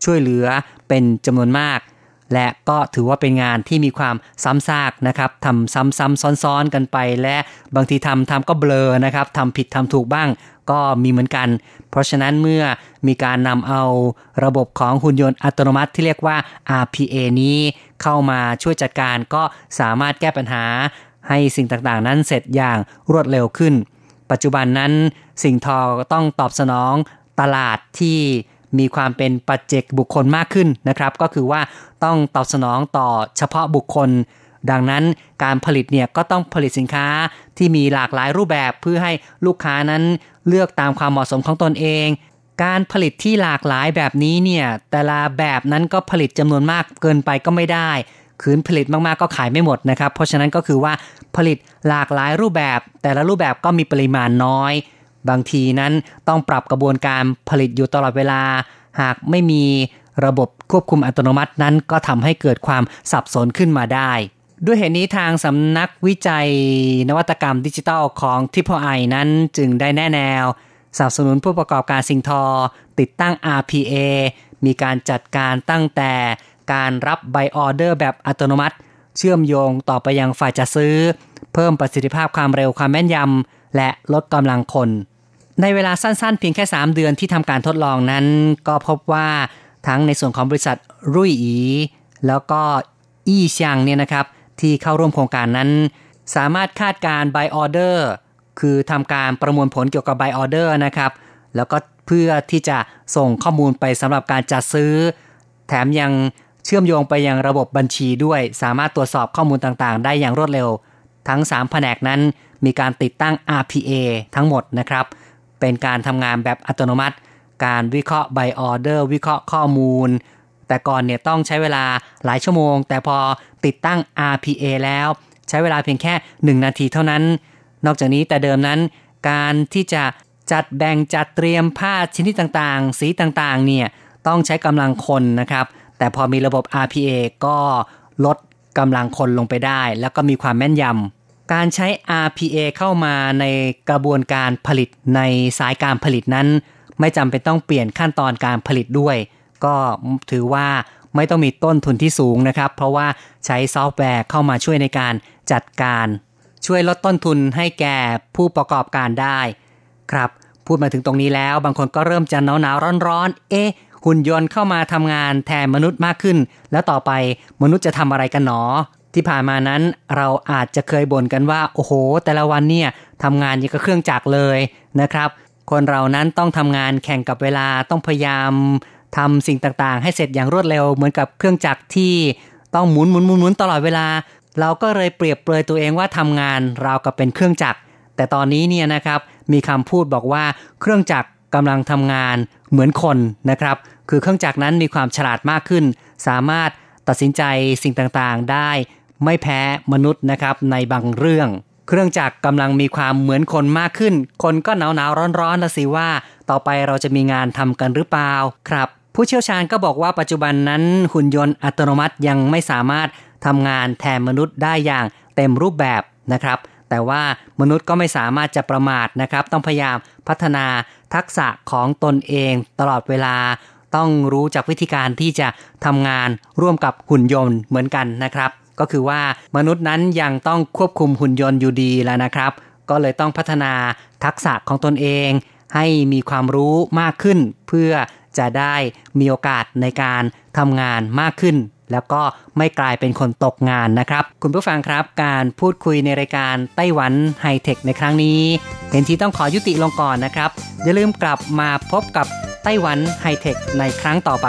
ช่วยเหลือเป็นจำนวนมาก และก็ถือว่าเป็นงานที่มีความซ้ำซากนะครับทำซ้ำๆซ้อนๆกันไป และบางทีทำทำก็เบลอนะครับทำผิดทำถูกบ้างก็มีเหมือนกัน เพราะฉะนั้นเมื่อมีการนำเอาระบบของหุ่นยนต์อัตโนมัติที่เรียกว่า RPA นี้เข้ามาช่วยจัดการก็สามารถแก้ปัญหาให้สิ่งต่างๆ นั้นเสร็จอย่างรวดเร็วขึ้น ปัจจุบันนั้นสิ่งทอต้องตอบสนองตลาดที่ มีความเป็นปัจเจกบุคคลมากขึ้นนะครับ ก็คือว่าต้องตอบสนองต่อเฉพาะบุคคล ดังนั้นการผลิตเนี่ยก็ต้องผลิตสินค้าที่มีหลากหลายรูปแบบเพื่อให้ลูกค้านั้นเลือกตามความเหมาะสมของตนเอง การผลิตที่หลากหลายแบบนี้เนี่ยแต่ละแบบนั้นก็ผลิตจำนวนมากเกินไปก็ไม่ได้คืนผลิตมากๆก็ขายไม่หมดนะครับ เพราะฉะนั้นก็คือว่าผลิตหลากหลายรูปแบบ แต่ละรูปแบบก็มีปริมาณน้อย บางทีนั้นต้องปรับกระบวนการผลิตอยู่ตลอดเวลา หากไม่มีระบบควบคุมอัตโนมัตินั้นก็ทำให้เกิดความสับสนขึ้นมาได้ ด้วยเหตุนี้ทางสำนักวิจัยนวัตกรรมดิจิทัลของทิพไอนั้นจึงได้แน่แนวสนับสนุนผู้ประกอบการสิงทอ ติดตั้ง RPA มีการจัดการตั้งแต่การรับใบออเดอร์แบบอัตโนมัติ เชื่อมโยงต่อไปยังฝ่ายจัดซื้อ เพิ่มประสิทธิภาพความเร็วความแม่นยำและลดกำลังคน ในเวลาสั้นๆ เพียงแค่ 3 เดือนที่ทำการทดลองนั้น ก็พบว่าทั้งในส่วนของบริษัทรุ่ยอีแล้วก็อี้เซียงเนี่ยนะครับ ที่เข้าร่วมโครงการนั้น สามารถคาดการณ์ใบออเดอร์คือทำการประมวลผลเกี่ยวกับใบออเดอร์นะครับ แล้วก็เพื่อที่จะส่งข้อมูลไปสำหรับการจัดซื้อ แถมยังเชื่อมโยงไปยังระบบบัญชีด้วย สามารถตรวจสอบข้อมูลต่างๆ ได้อย่างรวดเร็ว ทั้ง 3 แผนกนั้นมีการติดตั้ง RPA ทั้งหมดนะครับ เป็นการทำงานแบบอัตโนมัติ การวิเคราะห์ใบออเดอร์วิเคราะห์ข้อมูล แต่ก่อนเนี่ยต้องใช้เวลาหลายชั่วโมง แต่พอติดตั้ง RPA แล้ว ใช้เวลาเพียงแค่ 1 นาทีเท่านั้น นอกจากนี้แต่เดิมนั้น การที่จะจัดแบ่งจัดเตรียมผ้าชนิดต่างๆ สีต่างๆเนี่ยต้องใช้กำลังคนนะครับ แต่พอมีระบบ RPA ก็ลดกำลังคนลงไปได้ แล้วก็มีความแม่นยำ การใช้ RPA เข้ามาในกระบวนการผลิตในสายการผลิตนั้น ไม่จำเป็นต้องเปลี่ยนขั้นตอนการผลิตด้วย ก็ถือว่าไม่ต้องมีต้นทุนที่สูงนะครับ เพราะว่าใช้ซอฟต์แวร์เข้ามาช่วยในการจัดการ ช่วยลดต้นทุนให้แก่ผู้ประกอบการได้ ครับ พูดมาถึงตรงนี้แล้ว บางคนก็เริ่มจะหนาวหนาวร้อนร้อนเอ๊ะหุ่นยนต์เข้ามาทำงานแทนมนุษย์มากขึ้น แล้วต่อไปมนุษย์จะทำอะไรกันหนอ ที่ผ่านมานั้นเราอาจจะเคยบ่นกันว่า โอ้โห แต่ละวันเนี่ยทำงานยังกับเครื่องจักรเลยนะครับ คนเรานั้นต้องทำงานแข่งกับเวลาต้องพยายามทำสิ่งต่างๆ ให้เสร็จอย่างรวดเร็วเหมือนกับเครื่องจักรที่ต้องหมุนหมุนหมุนหมุนตลอดเวลา เราก็เลยเปรียบเปรยตัวเองว่าทำงานเรากับเป็นเครื่องจักร แต่ตอนนี้เนี่ยนะครับมีคำพูดบอกว่าเครื่องจักรกำลังทำงานเหมือนคนนะครับ คือเครื่องจักรนั้นมีความฉลาดมากขึ้น สามารถตัดสินใจสิ่งต่างๆ ได้ ไม่แพ้มนุษย์นะครับในบางเรื่อง เครื่องจักรกำลังมีความเหมือนคนมากขึ้น คนก็หนาวหนาวร้อนร้อนละสิว่า ต่อไปเราจะมีงานทำกันหรือเปล่าครับ ผู้เชี่ยวชาญก็บอกว่าปัจจุบันนั้นหุ่นยนต์อัตโนมัติยังไม่สามารถทำงานแทนมนุษย์ได้อย่างเต็มรูปแบบนะครับ แต่ว่ามนุษย์ก็ไม่สามารถจะประมาทนะครับ ต้องพยายามพัฒนาทักษะของตนเองตลอดเวลาต้องรู้จักวิธีการที่จะทำงานร่วมกับหุ่นยนต์เหมือนกันนะครับ ก็คือว่ามนุษย์นั้นยังต้องควบคุมหุ่นยนต์อยู่ดีแล้วนะครับ ก็เลยต้องพัฒนาทักษะของตนเอง ให้มีความรู้มากขึ้น เพื่อจะได้มีโอกาสในการทำงานมากขึ้น แล้วก็ไม่กลายเป็นคนตกงานนะครับ คุณผู้ฟังครับ การพูดคุยในรายการไต้หวันไฮเทคในครั้งนี้เห็นที่ต้องขอยุติลงก่อนนะครับอย่าลืมกลับมาพบกับไต้หวันไฮเทคในครั้งต่อไป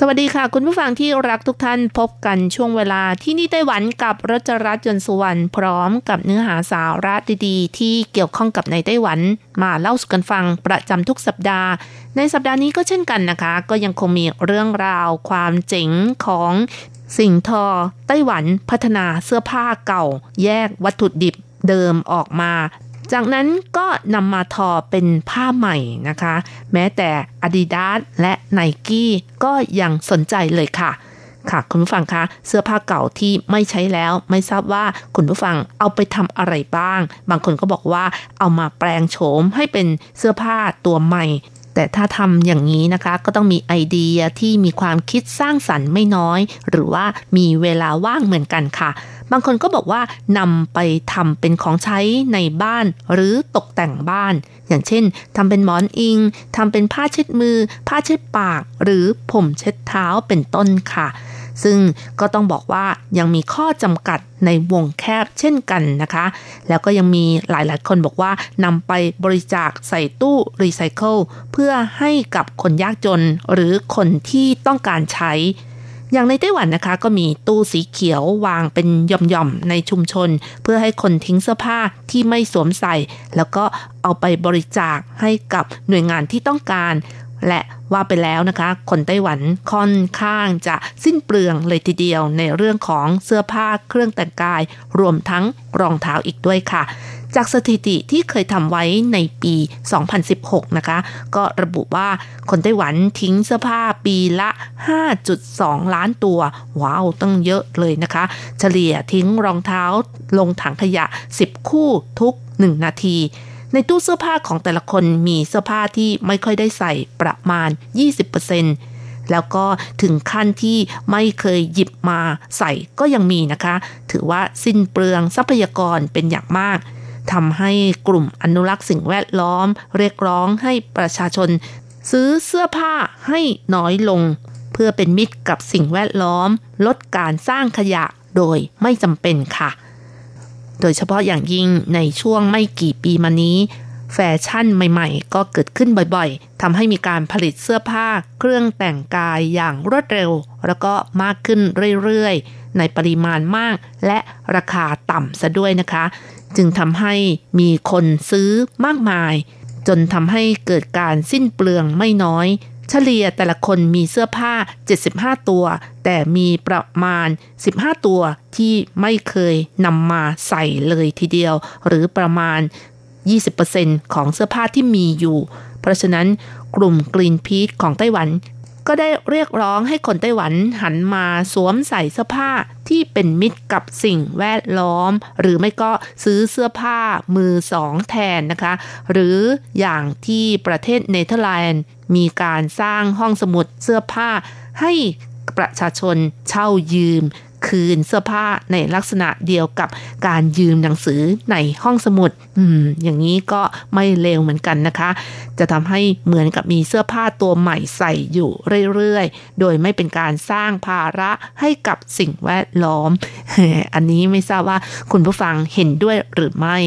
สวัสดีค่ะ คุณผู้ฟังที่รักทุกท่านพบกันช่วงเวลาที่นี่ไต้หวันกับรัชรัตน์ยนสุวรรณพร้อมกับเนื้อหาสาระดีๆ ที่เกี่ยวข้องกับในไต้หวัน มาเล่าสู่กันฟังประจำทุกสัปดาห์ ในสัปดาห์นี้ก็เช่นกันนะคะ ก็ยังคงมีเรื่องราวความเจ๋งของสิ่งทอ ไต้หวันพัฒนาเสื้อผ้าเก่า แยกวัตถุดิบเดิมออกมา จากนั้นก็นำมาทอเป็นผ้าใหม่นะคะ แม้แต่ Adidas และ n i กี้ก็ยังสนใจเลยค่ะ ค่ะคุณผู้ฟังคะ เสื้อผ้าเก่าที่ไม่ใช้แล้วไม่ทราบว่าคุณผู้ฟังเอาไปทำอะไรบ้าง บางคนก็บอกว่าเอามาแปลงโฉมให้เป็นเสื้อผ้าตัวใหม่แต่ถ้าทำอย่างนี้นะคะก็ต้องมีไอเดียที่มีความคิดสร้างสรรค์ไม่น้อย หรือว่ามีเวลาว่างเหมือนกันค่ะ บางคนก็บอกว่านำไปทำเป็นของใช้ในบ้านหรือตกแต่งบ้าน อย่างเช่นทำเป็นหมอนอิงทำเป็นผ้าเช็ดมือ ผ้าเช็ดปาก หรือผมเช็ดเท้าเป็นต้นค่ะ ซึ่งก็ต้องบอกว่ายังมีข้อจำกัดในวงแคบเช่นกันนะคะ แล้วก็ยังมีหลายๆคนบอกว่านำไปบริจาคใส่ตู้รีไซเคิลเพื่อให้กับคนยากจนหรือคนที่ต้องการใช้ อย่างในไต้หวันนะคะ ก็มีตู้สีเขียววางเป็นหย่อมๆในชุมชน เพื่อให้คนทิ้งเสื้อผ้าที่ไม่สวมใส่ แล้วก็เอาไปบริจาคให้กับหน่วยงานที่ต้องการ และว่าไปแล้วนะคะ คนไต้หวันค่อนข้างจะสิ้นเปลืองเลยทีเดียวในเรื่องของเสื้อผ้าเครื่องแต่งกาย รวมทั้งรองเท้าอีกด้วยค่ะ จากสถิติที่เคยทำไว้ในปี 2016 นะคะ ก็ระบุว่าคนไต้หวันทิ้งเสื้อผ้าปีละ 5.2 ล้านตัว ว้าวตั้งเยอะเลยนะคะ เฉลี่ยทิ้งรองเท้าลงถังขยะ 10 คู่ทุก 1 นาทีในตู้เสื้อผ้าของแต่ละคนมีเสื้อผ้าที่ไม่ค่อยได้ใส่ประมาณ 20%แล้วก็ถึงขั้นที่ไม่เคยหยิบมาใส่ก็ยังมีนะคะ ถือว่าสิ้นเปลืองทรัพยากรเป็นอย่างมาก ทำให้กลุ่มอนุรักษ์สิ่งแวดล้อม เรียกร้องให้ประชาชน ซื้อเสื้อผ้าให้น้อยลง เพื่อเป็นมิตรกับสิ่งแวดล้อม ลดการสร้างขยะโดยไม่จำเป็นค่ะ โดยเฉพาะอย่างยิ่งในช่วงไม่กี่ปีมานี้ แฟชั่นใหม่ๆ ก็เกิดขึ้นบ่อยๆทำให้มีการผลิตเสื้อผ้า เครื่องแต่งกายอย่างรวดเร็ว แล้วก็มากขึ้นเรื่อยๆในปริมาณมากและราคาต่ำซะด้วยนะคะ จึงทำให้มีคนซื้อมากมาย จนทำให้เกิดการสิ้นเปลืองไม่น้อย เฉลี่ยแต่ละคนมีเสื้อผ้า 75 ตัว แต่มีประมาณ 15 ตัวที่ไม่เคยนำมาใส่เลยทีเดียว หรือประมาณ 20%ของเสื้อผ้าที่มีอยู่ เพราะฉะนั้นกลุ่มกรีนพีทของไต้หวัน ก็ได้เรียกร้องให้คนไต้หวันหันมาสวมใส่เสื้อผ้าที่เป็นมิตรกับสิ่งแวดล้อม หรือไม่ก็ซื้อเสื้อผ้ามือสองแทนนะคะ หรืออย่างที่ประเทศเนเธอร์แลนด์ มีการสร้างห้องสมุดเสื้อผ้าให้ประชาชนเช่ายืม คืนเสื้อผ้าในลักษณะเดียวกับการยืมหนังสือในห้องสมุด อืม อย่างนี้ก็ไม่เลวเหมือนกันนะคะ จะทำให้เหมือนกับมีเสื้อผ้าตัวใหม่ใส่อยู่เรื่อยๆ โดยไม่เป็นการสร้างภาระให้กับสิ่งแวดล้อม อันนี้ไม่ทราบว่าคุณผู้ฟังเห็นด้วยหรือไม่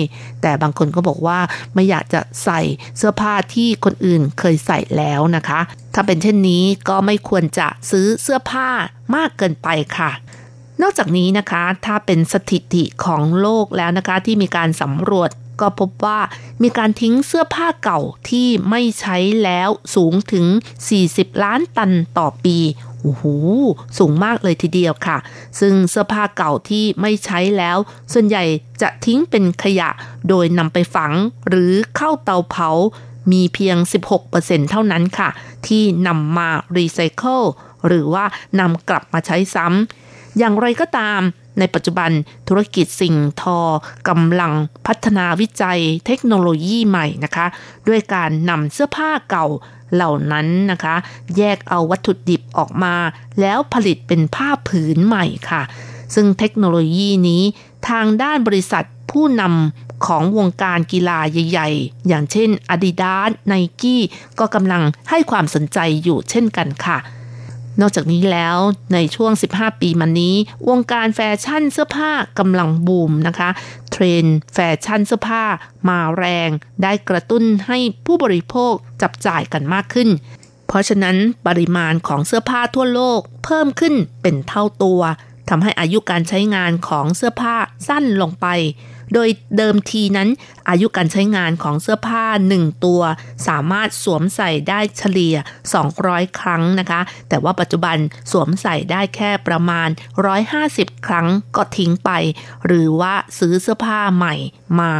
แต่บางคนก็บอกว่าไม่อยากจะใส่เสื้อผ้าที่คนอื่นเคยใส่แล้วนะคะ ถ้าเป็นเช่นนี้ก็ไม่ควรจะซื้อเสื้อผ้ามากเกินไปค่ะ นอกจากนี้นะคะถ้าเป็นสถิติของโลกแล้วนะคะที่มีการสำรวจก็พบว่ามีการทิ้งเสื้อผ้าเก่าที่ไม่ใช้แล้วสูงถึง 40 ล้านตันต่อปีโอ้โหสูงมากเลยทีเดียวค่ะ ซึ่งเสื้อผ้าเก่าที่ไม่ใช้แล้ว ส่วนใหญ่จะทิ้งเป็นขยะโดยนำไปฝังหรือเข้าเตาเผา มีเพียง 16%เท่านั้นค่ะ ที่นำมารีไซเคิลหรือว่านำกลับมาใช้ซ้ำ อย่างไรก็ตาม ในปัจจุบันธุรกิจสิ่งทอกำลังพัฒนาวิจัยเทคโนโลยีใหม่นะคะ ด้วยการนำเสื้อผ้าเก่าเหล่านั้นนะคะ แยกเอาวัตถุดิบออกมา แล้วผลิตเป็นผ้าผืนใหม่ค่ะ ซึ่งเทคโนโลยีนี้ทางด้านบริษัทผู้นำของวงการกีฬาใหญ่ ๆ อย่างเช่น Adidas Nike ก็กำลังให้ความสนใจอยู่เช่นกันค่ะ นอกจากนี้แล้วในช่วง 15 ปีมานี้ วงการแฟชั่นเสื้อผ้ากำลังบูมนะคะ เทรนด์แฟชั่นเสื้อผ้ามาแรง ได้กระตุ้นให้ผู้บริโภคจับจ่ายกันมากขึ้น เพราะฉะนั้นปริมาณของเสื้อผ้าทั่วโลกเพิ่มขึ้นเป็นเท่าตัวทำให้อายุการใช้งานของเสื้อผ้าสั้นลงไป โดยเดิมทีนั้น อายุการใช้งานของเสื้อผ้า 1 ตัว สามารถสวมใส่ได้เฉลี่ย 200 ครั้งนะคะ แต่ว่าปัจจุบันสวมใส่ได้แค่ประมาณ 150 ครั้งก็ทิ้งไป หรือว่าซื้อเสื้อผ้าใหม่มา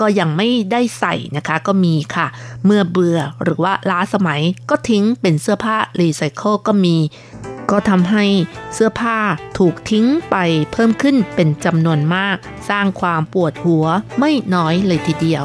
ก็ยังไม่ได้ใส่นะคะก็มีค่ะ เมื่อเบื่อหรือว่าล้าสมัยก็ทิ้งเป็นเสื้อผ้ารีไซเคิลก็มี ก็ทำให้เสื้อผ้าถูกทิ้งไปเพิ่มขึ้นเป็นจำนวนมาก สร้างความปวดหัวไม่น้อยเลยทีเดียว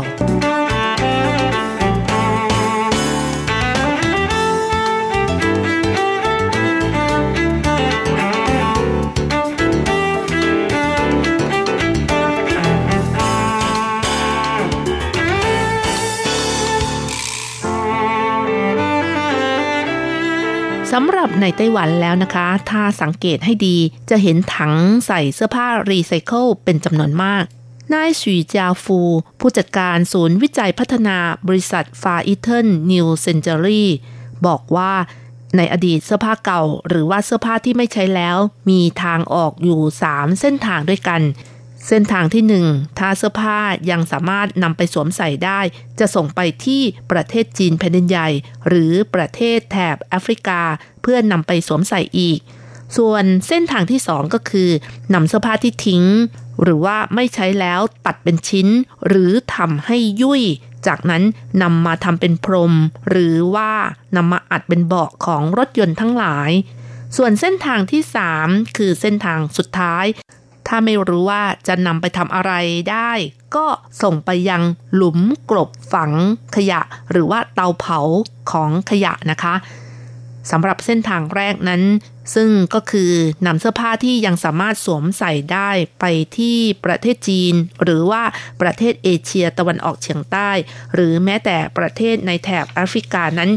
สำหรับในไต้หวันแล้วนะคะ ถ้าสังเกตให้ดีจะเห็นถังใส่เสื้อผ้ารีไซเคิลเป็นจำนวนมาก นายสุยจาฟู ผู้จัดการศูนย์วิจัยพัฒนาบริษัท Far Eastern New Century บอกว่าในอดีตเสื้อผ้าเก่า หรือว่าเสื้อผ้าที่ไม่ใช้แล้ว มีทางออกอยู่ 3 เส้นทางด้วยกัน เส้นทางที่ 1 ถ้าเสื้อผ้ายังสามารถนำไปสวมใส่ได้ จะส่งไปที่ประเทศจีนแผ่นดินใหญ่ หรือประเทศแถบแอฟริกา เพื่อนำไปสวมใส่อีก ส่วนเส้นทางที่ 2 ก็คือนำเสื้อผ้าที่ทิ้ง หรือว่าไม่ใช้แล้วตัดเป็นชิ้น หรือทำให้ยุ่ย จากนั้นนำมาทำเป็นพรม หรือว่านำมาอัดเป็นเบาะของรถยนต์ทั้งหลาย ส่วนเส้นทางที่ 3 คือเส้นทางสุดท้าย ถ้าไม่รู้ว่าจะนำไปทำอะไรได้ ก็ส่งไปยังหลุมกลบฝังขยะ หรือว่าเตาเผาของขยะนะคะสำหรับเส้นทางแรกนั้น ซึ่งก็คือนำเสื้อผ้าที่ยังสามารถสวมใส่ได้ไปที่ประเทศจีน หรือว่าประเทศเอเชียตะวันออกเฉียงใต้ หรือแม้แต่ประเทศในแถบแอฟริกานั้น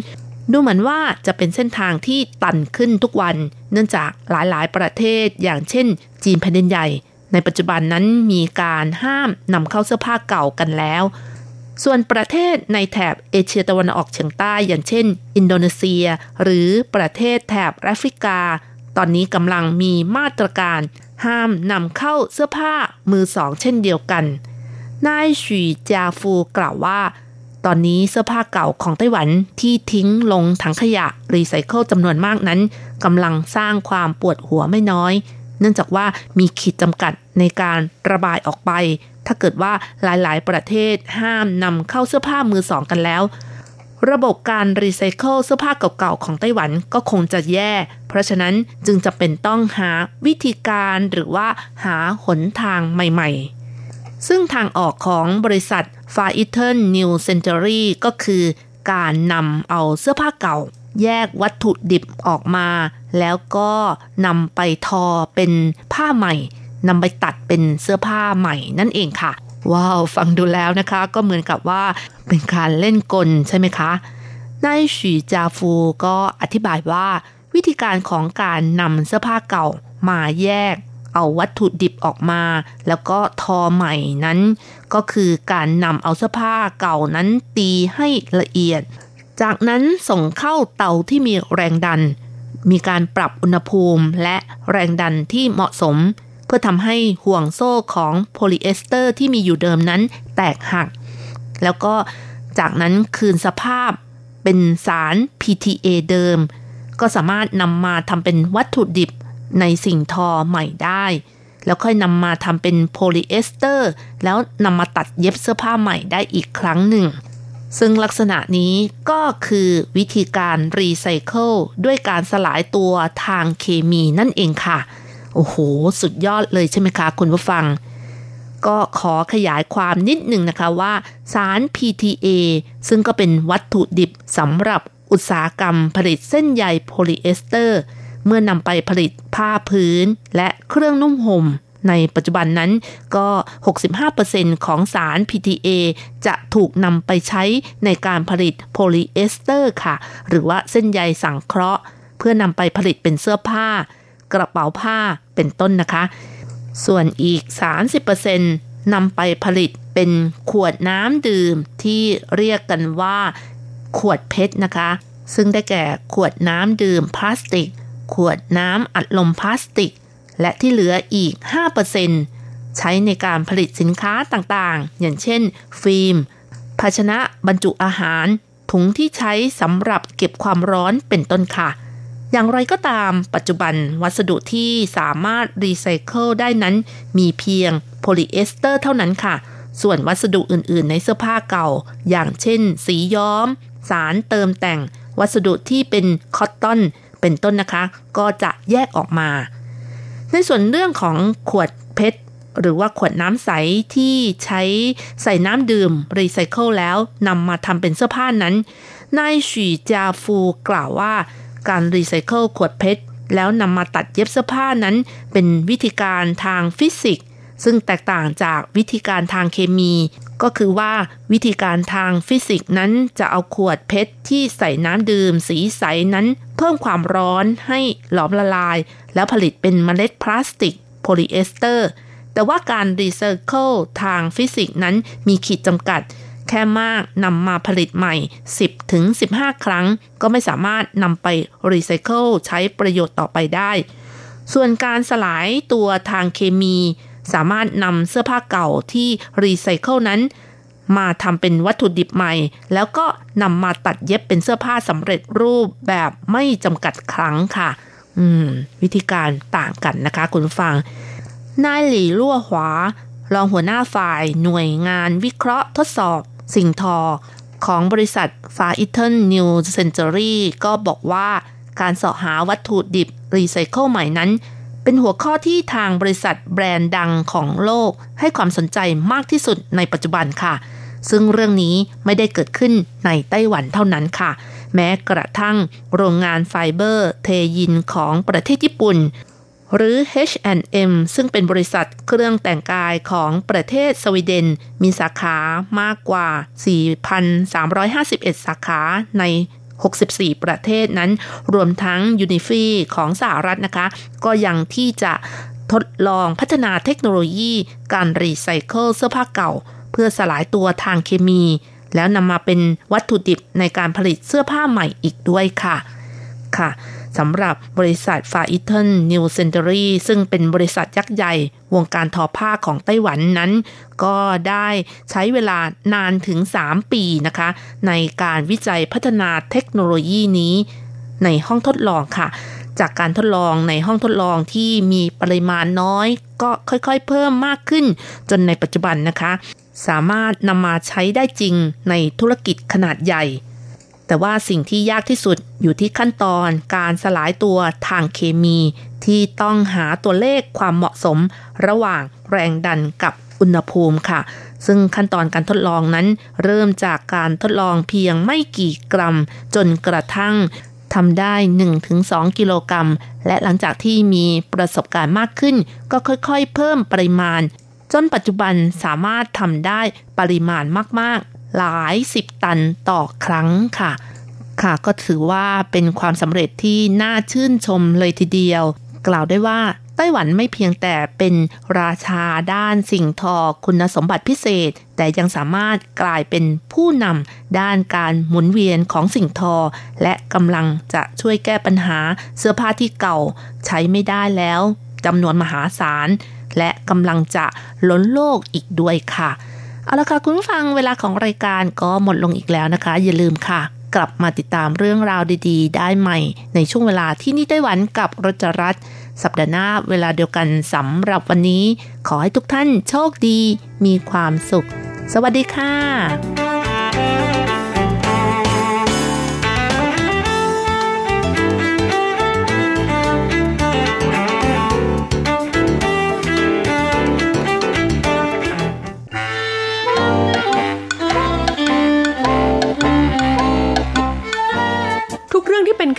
ดูเหมือนว่าจะเป็นเส้นทางที่ตันขึ้นทุกวัน เนื่องจากหลายๆ ประเทศอย่างเช่น จีนแผ่นดินใหญ่ ในปัจจุบันนั้นมีการห้ามนำเข้าเสื้อผ้าเก่ากันแล้ว ส่วนประเทศในแถบเอเชียตะวันออกเฉียงใต้อย่างเช่น อินโดนีเซีย หรือประเทศแถบแอฟริกา ตอนนี้กำลังมีมาตรการ ห้ามนำเข้าเสื้อผ้ามือสอง เช่นเดียวกันนายฉีจาฟูกล่าวว่า ตอนนี้เสื้อผ้าเก่าของไต้หวันที่ทิ้งลงถังขยะรีไซเคิลจำนวนมากนั้นกำลังสร้างความปวดหัวไม่น้อย เนื่องจากว่ามีขีดจำกัดในการระบายออกไป ถ้าเกิดว่าหลายๆ ประเทศห้ามนำเข้าเสื้อผ้ามือสองกันแล้ว ระบบการรีไซเคิลเสื้อผ้าเก่าๆของไต้หวันก็คงจะแย่ เพราะฉะนั้นจึงจะเป็นต้องหาวิธีการหรือว่าหาหนทางใหม่ ๆ ซึ่งทางออกของบริษัท Far Eastern New Century ก็คือการนำเอาเสื้อผ้าเก่า แยกวัตถุดิบออกมา แล้วก็นำไปทอเป็นผ้าใหม่นำไปตัดเป็นเสื้อผ้าใหม่นั่นเองค่ะ ว้าว ฟังดูแล้วนะคะ ก็เหมือนกับว่าเป็นการเล่นกลใช่ไหมคะนายฉีจาฟูก็อธิบายว่า วิธีการของการนำเสื้อผ้าเก่ามาแยก เอาวัตถุดิบออกมา แล้วก็ทอใหม่นั้น ก็คือการนำเอาเสื้อผ้าเก่านั้นตีให้ละเอียด จากนั้นส่งเข้าเตาที่มีแรงดัน มีการปรับอุณหภูมิและแรงดันที่เหมาะสม เพื่อทำให้ห่วงโซ่ของโพลีเอสเตอร์ที่มีอยู่เดิมนั้นแตกหัก แล้วก็จากนั้นคืนสภาพเป็นสาร PTA เดิม ก็สามารถนำมาทำเป็นวัตถุดิบ ในสิ่งทอใหม่ได้ แล้วค่อยนำมาทำเป็นโพลีเอสเตอร์ แล้วนำมาตัดเย็บเสื้อผ้าใหม่ได้อีกครั้งหนึ่ง ซึ่งลักษณะนี้ก็คือวิธีการรีไซเคิลด้วยการสลายตัวทางเคมีนั่นเองค่ะ โอ้โห สุดยอดเลยใช่ไหมคะคุณผู้ฟัง ก็ขอขยายความนิดหนึ่งนะคะว่าสาร PTA ซึ่งก็เป็นวัตถุดิบสำหรับอุตสาหกรรมผลิตเส้นใยโพลีเอสเตอร์ เมื่อนำไปผลิตผ้าพื้นและเครื่องนุ่มห่ม ในปัจจุบันนั้นก็ 65%ของสาร PTA จะถูกนำไปใช้ในการผลิตโพลีเอสเตอร์ค่ะ หรือว่าเส้นใยสังเคราะห์ เพื่อนำไปผลิตเป็นเสื้อผ้า กระเป๋าผ้าเป็นต้นนะคะ ส่วนอีก 30%นำไปผลิตเป็นขวดน้ำดื่มที่เรียกกันว่า ขวด PET นะคะ ซึ่งได้แก่ขวดน้ำดื่มพลาสติก ขวดน้ำอัดลมพลาสติก และที่เหลืออีก 5%ใช้ในการผลิตสินค้าต่างๆ อย่างเช่น ฟิล์ม ภาชนะบรรจุอาหาร ถุงที่ใช้สำหรับเก็บความร้อนเป็นต้นค่ะ อย่างไรก็ตามปัจจุบันวัสดุที่สามารถรีไซเคิลได้นั้น มีเพียงโพลีเอสเตอร์เท่านั้นค่ะ ส่วนวัสดุอื่นๆ ในเสื้อผ้าเก่า อย่างเช่น สีย้อม สารเติมแต่ง วัสดุที่เป็น cotton เป็นต้นนะคะ ก็จะแยกออกมา ในส่วนเรื่องของขวด PET หรือว่าขวดน้ำใสที่ใช้ใส่น้ำดื่มรีไซเคิลแล้วนำมาทำเป็นเสื้อผ้านั้น นายฉีจาฟูกล่าวว่า การรีไซเคิลขวด PET แล้วนำมาตัดเย็บเสื้อผ้านั้น เป็นวิธีการทางฟิสิกส์ซึ่งแตกต่างจากวิธีการทางเคมี ก็คือว่าวิธีการทางฟิสิกส์นั้นจะเอาขวด PET ที่ใส่น้ำดื่มสีใสนั้น เพิ่มความร้อนให้หลอมละลาย แล้วผลิตเป็นเมล็ดพลาสติกโพลีเอสเตอร์ แต่ว่าการรีไซเคิลทางฟิสิกส์นั้นมีขีดจำกัด แค่มากนำมาผลิตใหม่ 10ถึง15ครั้ง ก็ไม่สามารถนำไปรีไซเคิลใช้ประโยชน์ต่อไปได้ ส่วนการสลายตัวทางเคมี สามารถนำเสื้อผ้าเก่าที่รีไซเคิลนั้น มาทำเป็นวัตถุดิบใหม่ แล้วก็นำมาตัดเย็บเป็นเสื้อผ้าสำเร็จรูปแบบไม่จำกัดครั้งค่ะ อืม วิธีการต่างกันนะคะ คุณผู้ฟังนายหลี่ลั่วหวารองหัวหน้าฝ่ายหน่วยงานวิเคราะห์ทดสอบ สิ่งทอของบริษัท Far Eastern New Century ก็บอกว่าการเสาะหาวัตถุดิบรีไซเคิลใหม่นั้น เป็นหัวข้อที่ทางบริษัทแบรนด์ดังของโลก ให้ความสนใจมากที่สุดในปัจจุบันค่ะ ซึ่งเรื่องนี้ไม่ได้เกิดขึ้นในไต้หวันเท่านั้นค่ะ แม้กระทั่งโรงงาน Fiber Teijin ของประเทศญี่ปุ่น หรือ H&M ซึ่งเป็นบริษัทเครื่องแต่งกายของประเทศสวีเดน มีสาขามากกว่า 4,351 สาขาใน 64 ประเทศนั้น รวมทั้ง Unifi ของสหรัฐนะคะ ก็ยังที่จะทดลองพัฒนาเทคโนโลยีการรีไซเคิลเสื้อผ้าเก่า เพื่อสลายตัวทางเคมี แล้วนำมาเป็นวัตถุดิบในการผลิตเสื้อผ้าใหม่อีกด้วยค่ะค่ะ สำหรับบริษัท Far Eastern New Century ซึ่งเป็นบริษัทยักษ์ใหญ่ วงการทอผ้าของไต้หวันนั้น ก็ได้ใช้เวลานานถึง 3 ปีนะคะ ในการวิจัยพัฒนาเทคโนโลยีนี้ ในห้องทดลองค่ะ จากการทดลองในห้องทดลองที่มีปริมาณน้อย ก็ค่อยๆ เพิ่มมากขึ้น จนในปัจจุบันนะคะ สามารถนำมาใช้ได้จริงในธุรกิจขนาดใหญ่ แต่ว่าสิ่งที่ยากที่สุดอยู่ที่ขั้นตอนการสลายตัวทางเคมี ที่ต้องหาตัวเลขความเหมาะสม ระหว่างแรงดันกับอุณหภูมิค่ะ ซึ่งขั้นตอนการทดลองนั้น เริ่มจากการทดลองเพียงไม่กี่กรัม จนกระทั่งทำได้ 1-2 กิโลกรัม และหลังจากที่มีประสบการณ์มากขึ้น ก็ค่อยๆ เพิ่มปริมาณ จนปัจจุบันสามารถทำได้ปริมาณมาก หลายสิบตันต่อครั้งค่ะ ค่ะ ก็ถือว่าเป็นความสำเร็จที่น่าชื่นชมเลยทีเดียว กล่าวได้ว่าไต้หวันไม่เพียงแต่เป็นราชาด้านสิ่งทอคุณสมบัติพิเศษ แต่ยังสามารถกลายเป็นผู้นำด้านการหมุนเวียนของสิ่งทอ และกำลังจะช่วยแก้ปัญหาเสื้อผ้าที่เก่าใช้ไม่ได้แล้วจำนวนมหาศาลและกำลังจะล้นโลกอีกด้วยค่ะ เอาละค่ะคุณฟังเวลาของรายการก็หมดลงอีกแล้วนะคะ อย่าลืมค่ะ กลับมาติดตามเรื่องราวดีๆ ได้ใหม่ ในช่วงเวลาที่นี่ไต้หวันกับรจรัสสัปดาห์หน้าเวลาเดียวกันสำหรับวันนี้ ขอให้ทุกท่านโชคดี มีความสุข สวัสดีค่ะ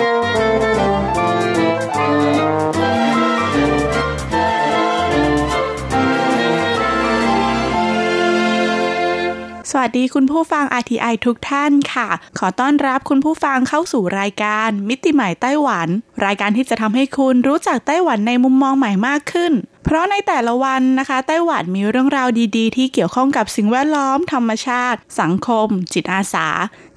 สวัสดีคุณผู้ฟัง RTI ทุกท่านค่ะ ขอต้อนรับคุณผู้ฟังเข้าสู่รายการ มิติใหม่ไต้หวัน รายการที่จะทำให้คุณรู้จักไต้หวันในมุมมองใหม่มากขึ้น เพราะในแต่ละวันนะคะ ไต้หวันมีเรื่องราวดีๆ ที่เกี่ยวข้องกับสิ่งแวดล้อมธรรมชาติ สังคม จิตอาสา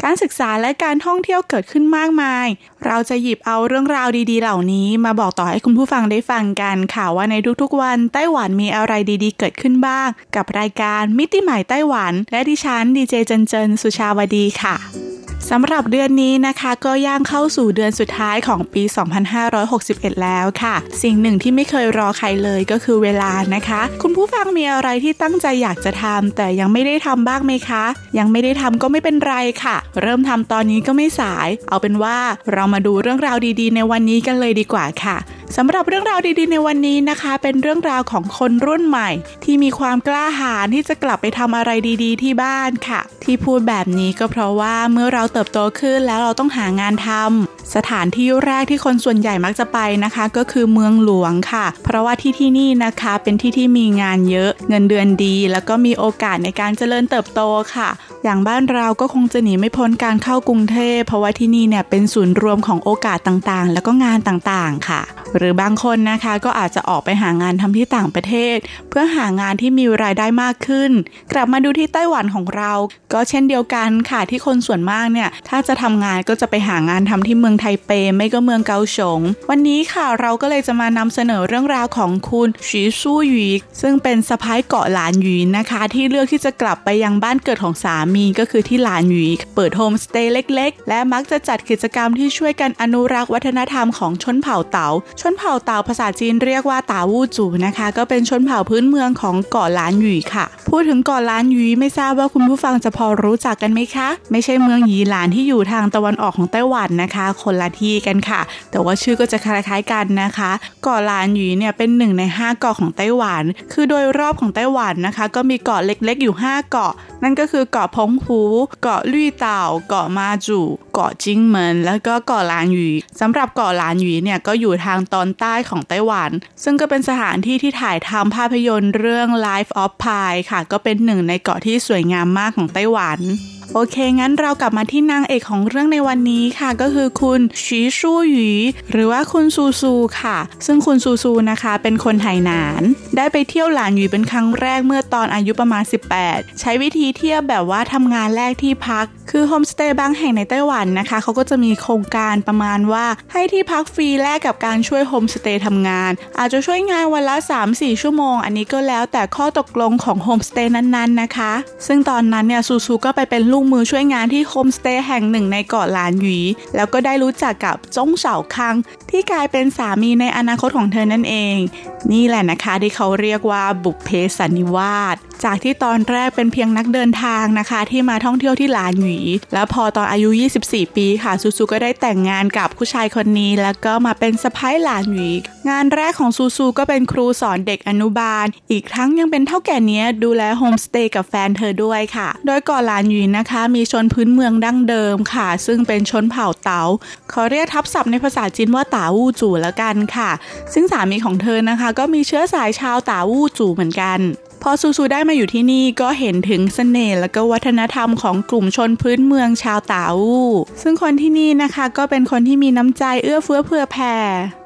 การศึกษาและการท่องเที่ยวเกิดขึ้นมากมาย เราจะหยิบเอาเรื่องราวดีๆ เหล่านี้ มาบอกต่อให้คุณผู้ฟังได้ฟังกันค่ะว่าในทุกๆวัน ไต้หวันมีอะไรดีๆ เกิดขึ้นบ้าง กับรายการมิติใหม่ไต้หวัน และดิฉันดีเจเจนเจนสุชาวดีค่ะ สำหรับเดือนนี้นะคะก็ย่างเข้าสู่เดือนสุดท้ายของปี 2561 แล้วค่ะ สิ่งหนึ่งที่ไม่เคยรอใครเลยก็คือเวลานะคะ คุณผู้ฟังมีอะไรที่ตั้งใจอยากจะทำแต่ยังไม่ได้ทำบ้างไหมคะ ยังไม่ได้ทำก็ไม่เป็นไรค่ะ เริ่มทำตอนนี้ก็ไม่สาย เอาเป็นว่าเรามาดูเรื่องราวดีๆ ในวันนี้กันเลยดีกว่าค่ะสำหรับเรื่องราวดีๆในวันนี้นะคะ เป็นเรื่องราวของคนรุ่นใหม่ ที่มีความกล้าหาญที่จะกลับไปทำอะไรดี ๆ ที่บ้านค่ะ ที่พูดแบบนี้ก็เพราะว่าเมื่อเราเติบโตขึ้นแล้วเราต้องหางานทำสถานที่แรกที่คนส่วนใหญ่มักจะไปนะคะ ก็คือเมืองหลวงค่ะ เพราะว่าที่ที่นี่นะคะเป็นที่ที่มีงานเยอะ เงินเดือนดี แล้วก็มีโอกาสในการเจริญเติบโตค่ะ อย่างบ้านเราก็คงจะหนีไม่พ้นการเข้ากรุงเทพเพราะว่าที่นี่เนี่ยเป็นศูนย์รวมของโอกาสต่างๆ แล้วก็งานต่างๆค่ะ หรือบางคนนะคะก็อาจจะออกไปหางานทำที่ต่างประเทศ เพื่อหางานที่มีรายได้มากขึ้น กลับมาดูที่ไต้หวันของเรา ก็เช่นเดียวกันค่ะที่คนส่วนมากเนี่ยถ้าจะทำงานก็จะไปหางานทำที่เมืองไทเปไม่ก็เมืองเกาสงวันนี้ค่ะเราก็เลยจะมานำเสนอเรื่องราวของคุณชีสู้หยีซึ่งเป็นสะพ้ายเกาะหลานหยีนะคะ ที่เลือกที่จะกลับไปยังบ้านเกิดของสามีก็คือที่หลานหยีเปิดโฮมสเตย์เล็กๆ และมักจะจัดกิจกรรมที่ช่วยกันอนุรักษ์วัฒนธรรมของชนเผ่าเต๋าชนเผ่าเต๋าภาษาจีนเรียกว่าตาวูจูนะคะ ก็เป็นชนเผ่าพื้นเมืองของเกาะหลานหยีค่ะ พูดถึงเกาะหลานหยีไม่ทราบว่าคุณผู้ฟังจะพอรู้จักกันไหมคะ ไม่ใช่เมืองหยีหลานที่อยู่ทางตะวันออกของไต้หวันนะคะ คนละที่กันค่ะ แต่ว่าชื่อก็จะคล้ายๆกันนะคะ เกาะหลานหยีเนี่ยเป็นหนึ่งใน 5 เกาะของไต้หวัน คือโดยรอบของไต้หวันนะคะ ก็มีเกาะเล็กๆ อยู่ 5 เกาะ นั่นก็คือเกาะพงหู เกาะลุยเต่า เกาะมาจู เกาะจิงเหมินแล้วก็เกาะลานหยีสำหรับเกาะลานหยีเนี่ยก็อยู่ทางตอนใต้ของไต้หวัน ซึ่งก็เป็นสถานที่ที่ถ่ายทำภาพยนตร์เรื่อง Life of Pi ค่ะ ก็เป็นหนึ่งในเกาะที่สวยงามมากของไต้หวัน โอเค งั้นเรากลับมาที่นางเอกของเรื่องในวันนี้ค่ะ ก็คือคุณชีชู่หยีหรือว่าคุณซูซูค่ะ ซึ่งคุณซูซูนะคะ เป็นคนไถหนาน ได้ไปเที่ยวหลานหยีเป็นครั้งแรกเมื่อตอนอายุประมาณ 18 ใช้วิธีเที่ยวแบบว่าทำงานแลกที่พัก คือโฮมสเตย์บางแห่งในไต้หวันนะคะเขาก็จะมีโครงการประมาณว่า ให้ที่พักฟรีแลกกับการช่วยโฮมสเตย์ทำงาน อาจจะช่วยงานวันละ 3-4 ชั่วโมง อันนี้ก็แล้วแต่ข้อตกลงของโฮมสเตย์นั้นๆนะคะ ซึ่งตอนนั้นเนี่ยซูซูก็ไปเป็นลูกมือช่วยงานที่โฮมสเตย์แห่งหนึ่งในเกาะหลานหยีแล้วก็ได้รู้จักกับจงเฉาคัง ที่กลายเป็นสามีในอนาคตของเธอนั่นเอง นี่แหละนะคะที่เขาเรียกว่าบุพเพสันนิวาส จากที่ตอนแรกเป็นเพียงนักเดินทางนะคะ ที่มาท่องเที่ยวที่หลานหยีแล้วพอตอนอายุ 24 ปีค่ะซูซูก็ได้แต่งงานกับผู้ชายคนนี้ แล้วก็มาเป็นสะพ้ายหลานหยีงานแรกของซูซูก็เป็นครูสอนเด็กอนุบาล อีกทั้งยังเป็นเท่าแก่เนี้ยดูแลโฮมสเตย์กับแฟนเธอด้วยค่ะ โดยเกาะหลานหยีนะคะ มีชนพื้นเมืองดั้งเดิมค่ะ ซึ่งเป็นชนเผ่าเต๋าเขาเรียกทับศัพท์ในภาษาจีนว่าตาวู่จู่แล้วกันค่ะ ซึ่งสามีของเธอนะคะ ก็มีเชื้อสายชาวตาวู่จู่เหมือนกัน พอซูซูได้มาอยู่ที่นี่ก็เห็นถึงเสน่ห์และก็วัฒนธรรมของกลุ่มชนพื้นเมืองชาวตาวู่ซึ่งคนที่นี่นะคะก็เป็นคนที่มีน้ำใจเอื้อเฟื้อเผื่อแผ่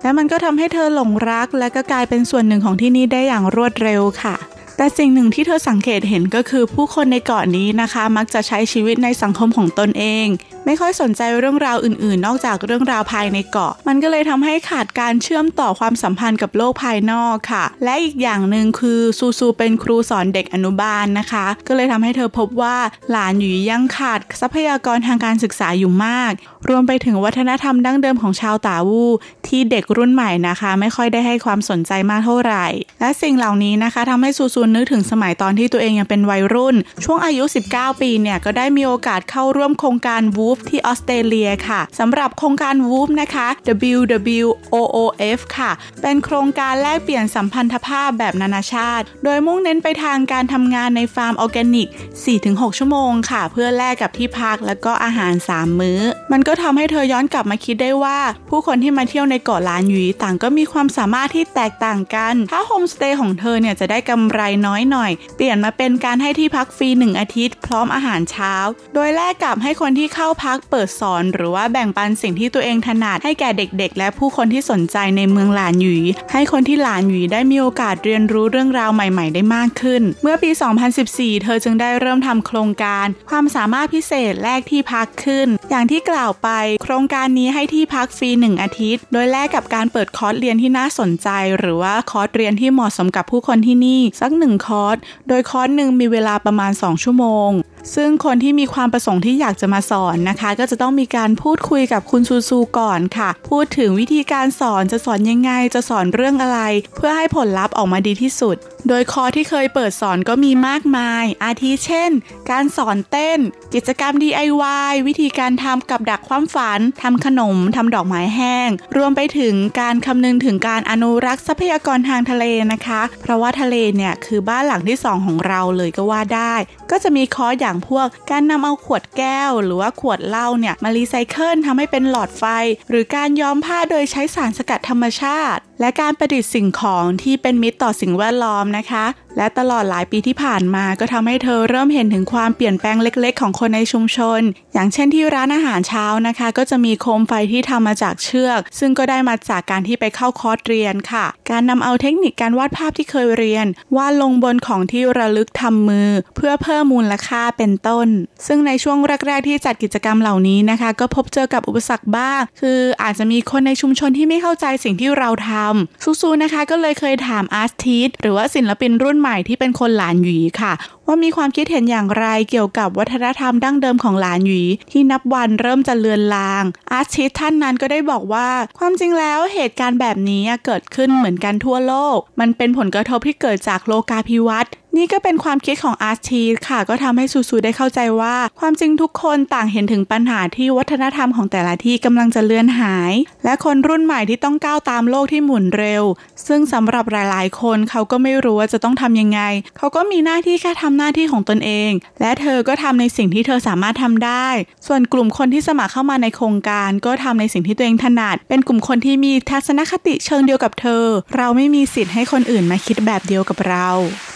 และมันก็ทำให้เธอหลงรัก และก็กลายเป็นส่วนหนึ่งของที่นี่ได้อย่างรวดเร็วค่ะแต่สิ่งหนึ่งที่เธอสังเกตเห็นก็คือผู้คนในเกาะนนี้นะคะ มักจะใช้ชีวิตในสังคมของตนเอง ไม่ค่อยสนใจเรื่องราวอื่นๆ นอกจากเรื่องราวภายในเกาะ มันก็เลยทำให้ขาดการเชื่อมต่อความสัมพันธ์กับโลกภายนอกค่ะ และอีกอย่างหนึ่งคือซูซูเป็นครูสอนเด็กอนุบาลนะคะ ก็เลยทำให้เธอพบว่าหลานหยูยังขาดทรัพยากรทางการศึกษาอยู่มาก รวมไปถึงวัฒนธรรมดั้งเดิมของชาวตาวูที่เด็กรุ่นใหม่นะคะ ไม่ค่อยได้ให้ความสนใจมากเท่าไหร่ และสิ่งเหล่านี้นะคะทำให้ซูซูนึกถึงสมัยตอนที่ตัวเองยังเป็นวัยรุ่น ช่วงอายุ 19 ปีเนี่ยก็ได้มีโอกาสเข้าร่วมโครงการวู WOOF ที่ออสเตรเลียค่ะสำหรับโครงการ WOOF นะคะ WWOOF ค่ะ เป็นโครงการแลกเปลี่ยนสัมพันธภาพแบบนานาชาติ โดยมุ่งเน้นไปทางการทำงานในฟาร์มออร์แกนิก 4-6 ชั่วโมงค่ะ เพื่อแลกกับที่พักแล้วก็อาหาร 3 มื้อ มันก็ทำให้เธอย้อนกลับมาคิดได้ว่า ผู้คนที่มาเที่ยวในเกาะล้านหยีต่างก็มีความสามารถที่แตกต่างกัน ถ้าโฮมสเตย์ของเธอเนี่ยจะได้กำไรน้อยหน่อย เปลี่ยนมาเป็นการให้ที่พักฟรี 1 อาทิตย์ พร้อมอาหารเช้า โดยแลกกับให้คนที่เข้าพักเปิดสอนหรือว่าแบ่งปันสิ่งที่ตัวเองถนัดให้แก่เด็กๆ และผู้คนที่สนใจในเมืองหลานหยีให้คนที่หลานหยีได้มีโอกาสเรียนรู้เรื่องราวใหม่ ๆ ได้มากขึ้น เมื่อปี 2014 เธอจึงได้เริ่มทำโครงการ ความสามารถพิเศษแลกที่พักขึ้น อย่างที่กล่าวไป โครงการนี้ให้ที่พักฟรี 1 อาทิตย์ โดยแลกกับการเปิดคอร์สเรียนที่น่าสนใจ หรือว่าคอร์สเรียนที่เหมาะสมกับผู้คนที่นี่ สักหนึ่งคอร์สโดยคอร์สหนึ่งมีเวลาประมาณ 2 ชั่วโมง ซึ่งคนที่มีความประสงค์ที่อยากจะมาสอนนะคะ ก็จะต้องมีการพูดคุยกับคุณซูซูก่อนค่ะ พูดถึงวิธีการสอนจะสอนยังไงจะสอนเรื่องอะไร เพื่อให้ผลลัพธ์ออกมาดีที่สุด โดยคอร์สที่เคยเปิดสอนก็มีมากมาย อาทิเช่น การสอนเต้น กิจกรรม DIY วิธีการทำกับดักความฝัน ทำขนม ทำดอกไม้แห้ง รวมไปถึงการคำนึงถึงการอนุรักษ์ทรัพยากรทางทะเลนะคะ เพราะว่าทะเลเนี่ยคือบ้านหลังที่สองของเราเลยก็ว่าได้ ก็จะมีคอร์สอย่างพวก การนำเอาขวดแก้ว หรือว่าขวดเหล้าเนี่ยมารีไซเคิลทำให้เป็นหลอดไฟ หรือการย้อมผ้าโดยใช้สารสกัดธรรมชาติและการประดิษฐ์สิ่งของที่เป็นมิตรต่อสิ่งแวดล้อมนะคะ และตลอดหลายปีที่ผ่านมาก็ทำให้เธอเริ่มเห็นถึงความเปลี่ยนแปลงเล็กๆ ของคนในชุมชน อย่างเช่นที่ร้านอาหารเช้านะคะ ก็จะมีโคมไฟที่ทำมาจากเชือก ซึ่งก็ได้มาจากการที่ไปเข้าคอร์สเรียนค่ะ การนำเอาเทคนิคการวาดภาพที่เคยเรียนวาดลงบนของที่ระลึกทำมือ เพื่อเพิ่มมูลค่าเป็นต้น ซึ่งในช่วงแรก ๆ ที่จัดกิจกรรมเหล่านี้นะคะ ก็พบเจอกับอุปสรรคบ้าง คืออาจจะมีคนในชุมชนที่ไม่เข้าใจสิ่งที่เราทำซูซูนะคะก็เลยเคยถามอาร์ติสหรือว่าศิลปินรุ่นใหม่ที่เป็นคนหลานหยีค่ะว่ามีความคิดเห็นอย่างไรเกี่ยวกับวัฒนธรรมดั้งเดิมของหลานหยีที่นับวันเริ่มจะเลือนลาง อาร์ติสท่านนั้นก็ได้บอกว่า ความจริงแล้วเหตุการณ์แบบนี้เกิดขึ้นเหมือนกันทั่วโลก มันเป็นผลกระทบที่เกิดจากโลกาภิวัตน์นี่ก็เป็นความคิดของอาร์ทีค่ะ ก็ทำให้ซูซูได้เข้าใจว่า ความจริงทุกคนต่างเห็นถึงปัญหาที่วัฒนธรรมของแต่ละที่กำลังจะเลือนหาย และคนรุ่นใหม่ที่ต้องก้าวตามโลกที่หมุนเร็ว ซึ่งสำหรับหลาย ๆ คนเขาก็ไม่รู้ว่าจะต้องทำยังไง เขาก็มีหน้าที่แค่ทำหน้าที่ของตนเอง และเธอก็ทำในสิ่งที่เธอสามารถทำได้ ส่วนกลุ่มคนที่สมัครเข้ามาในโครงการ ก็ทำในสิ่งที่ตัวเองถนัด เป็นกลุ่มคนที่มีทัศนคติเชิงเดียวกับเธอ เราไม่มีสิทธิ์ให้คนอื่นมาคิดแบบเดียวกับเรา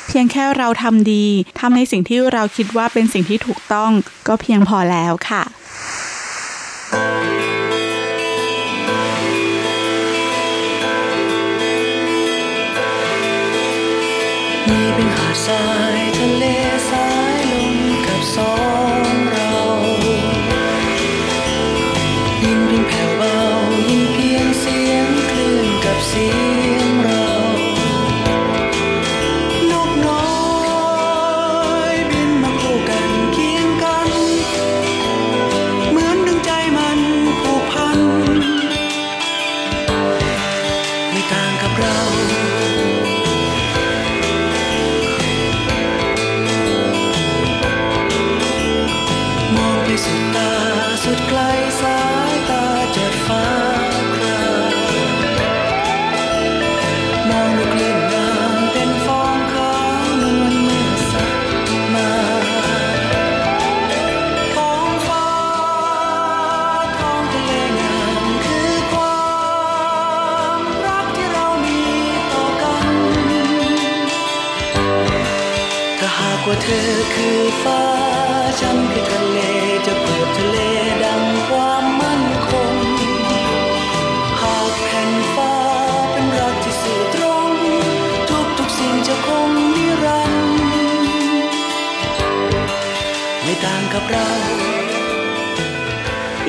เพียงแค่เราทำดีทำในสิ่งที่เราคิดว่าเป็นสิ่งที่ถูกต้อง ก็เพียงพอแล้วค่ะนี่เป็นหาดทราย เธอคือฟ้า ฉันคือทะเล จะเปิดทะเลดังความมั่นคง หากแผ่นฟ้าเป็นรักที่สื่อตรง ทุกทุกสิ่งจะคงนิรันดร์ไม่ต่างกับเรา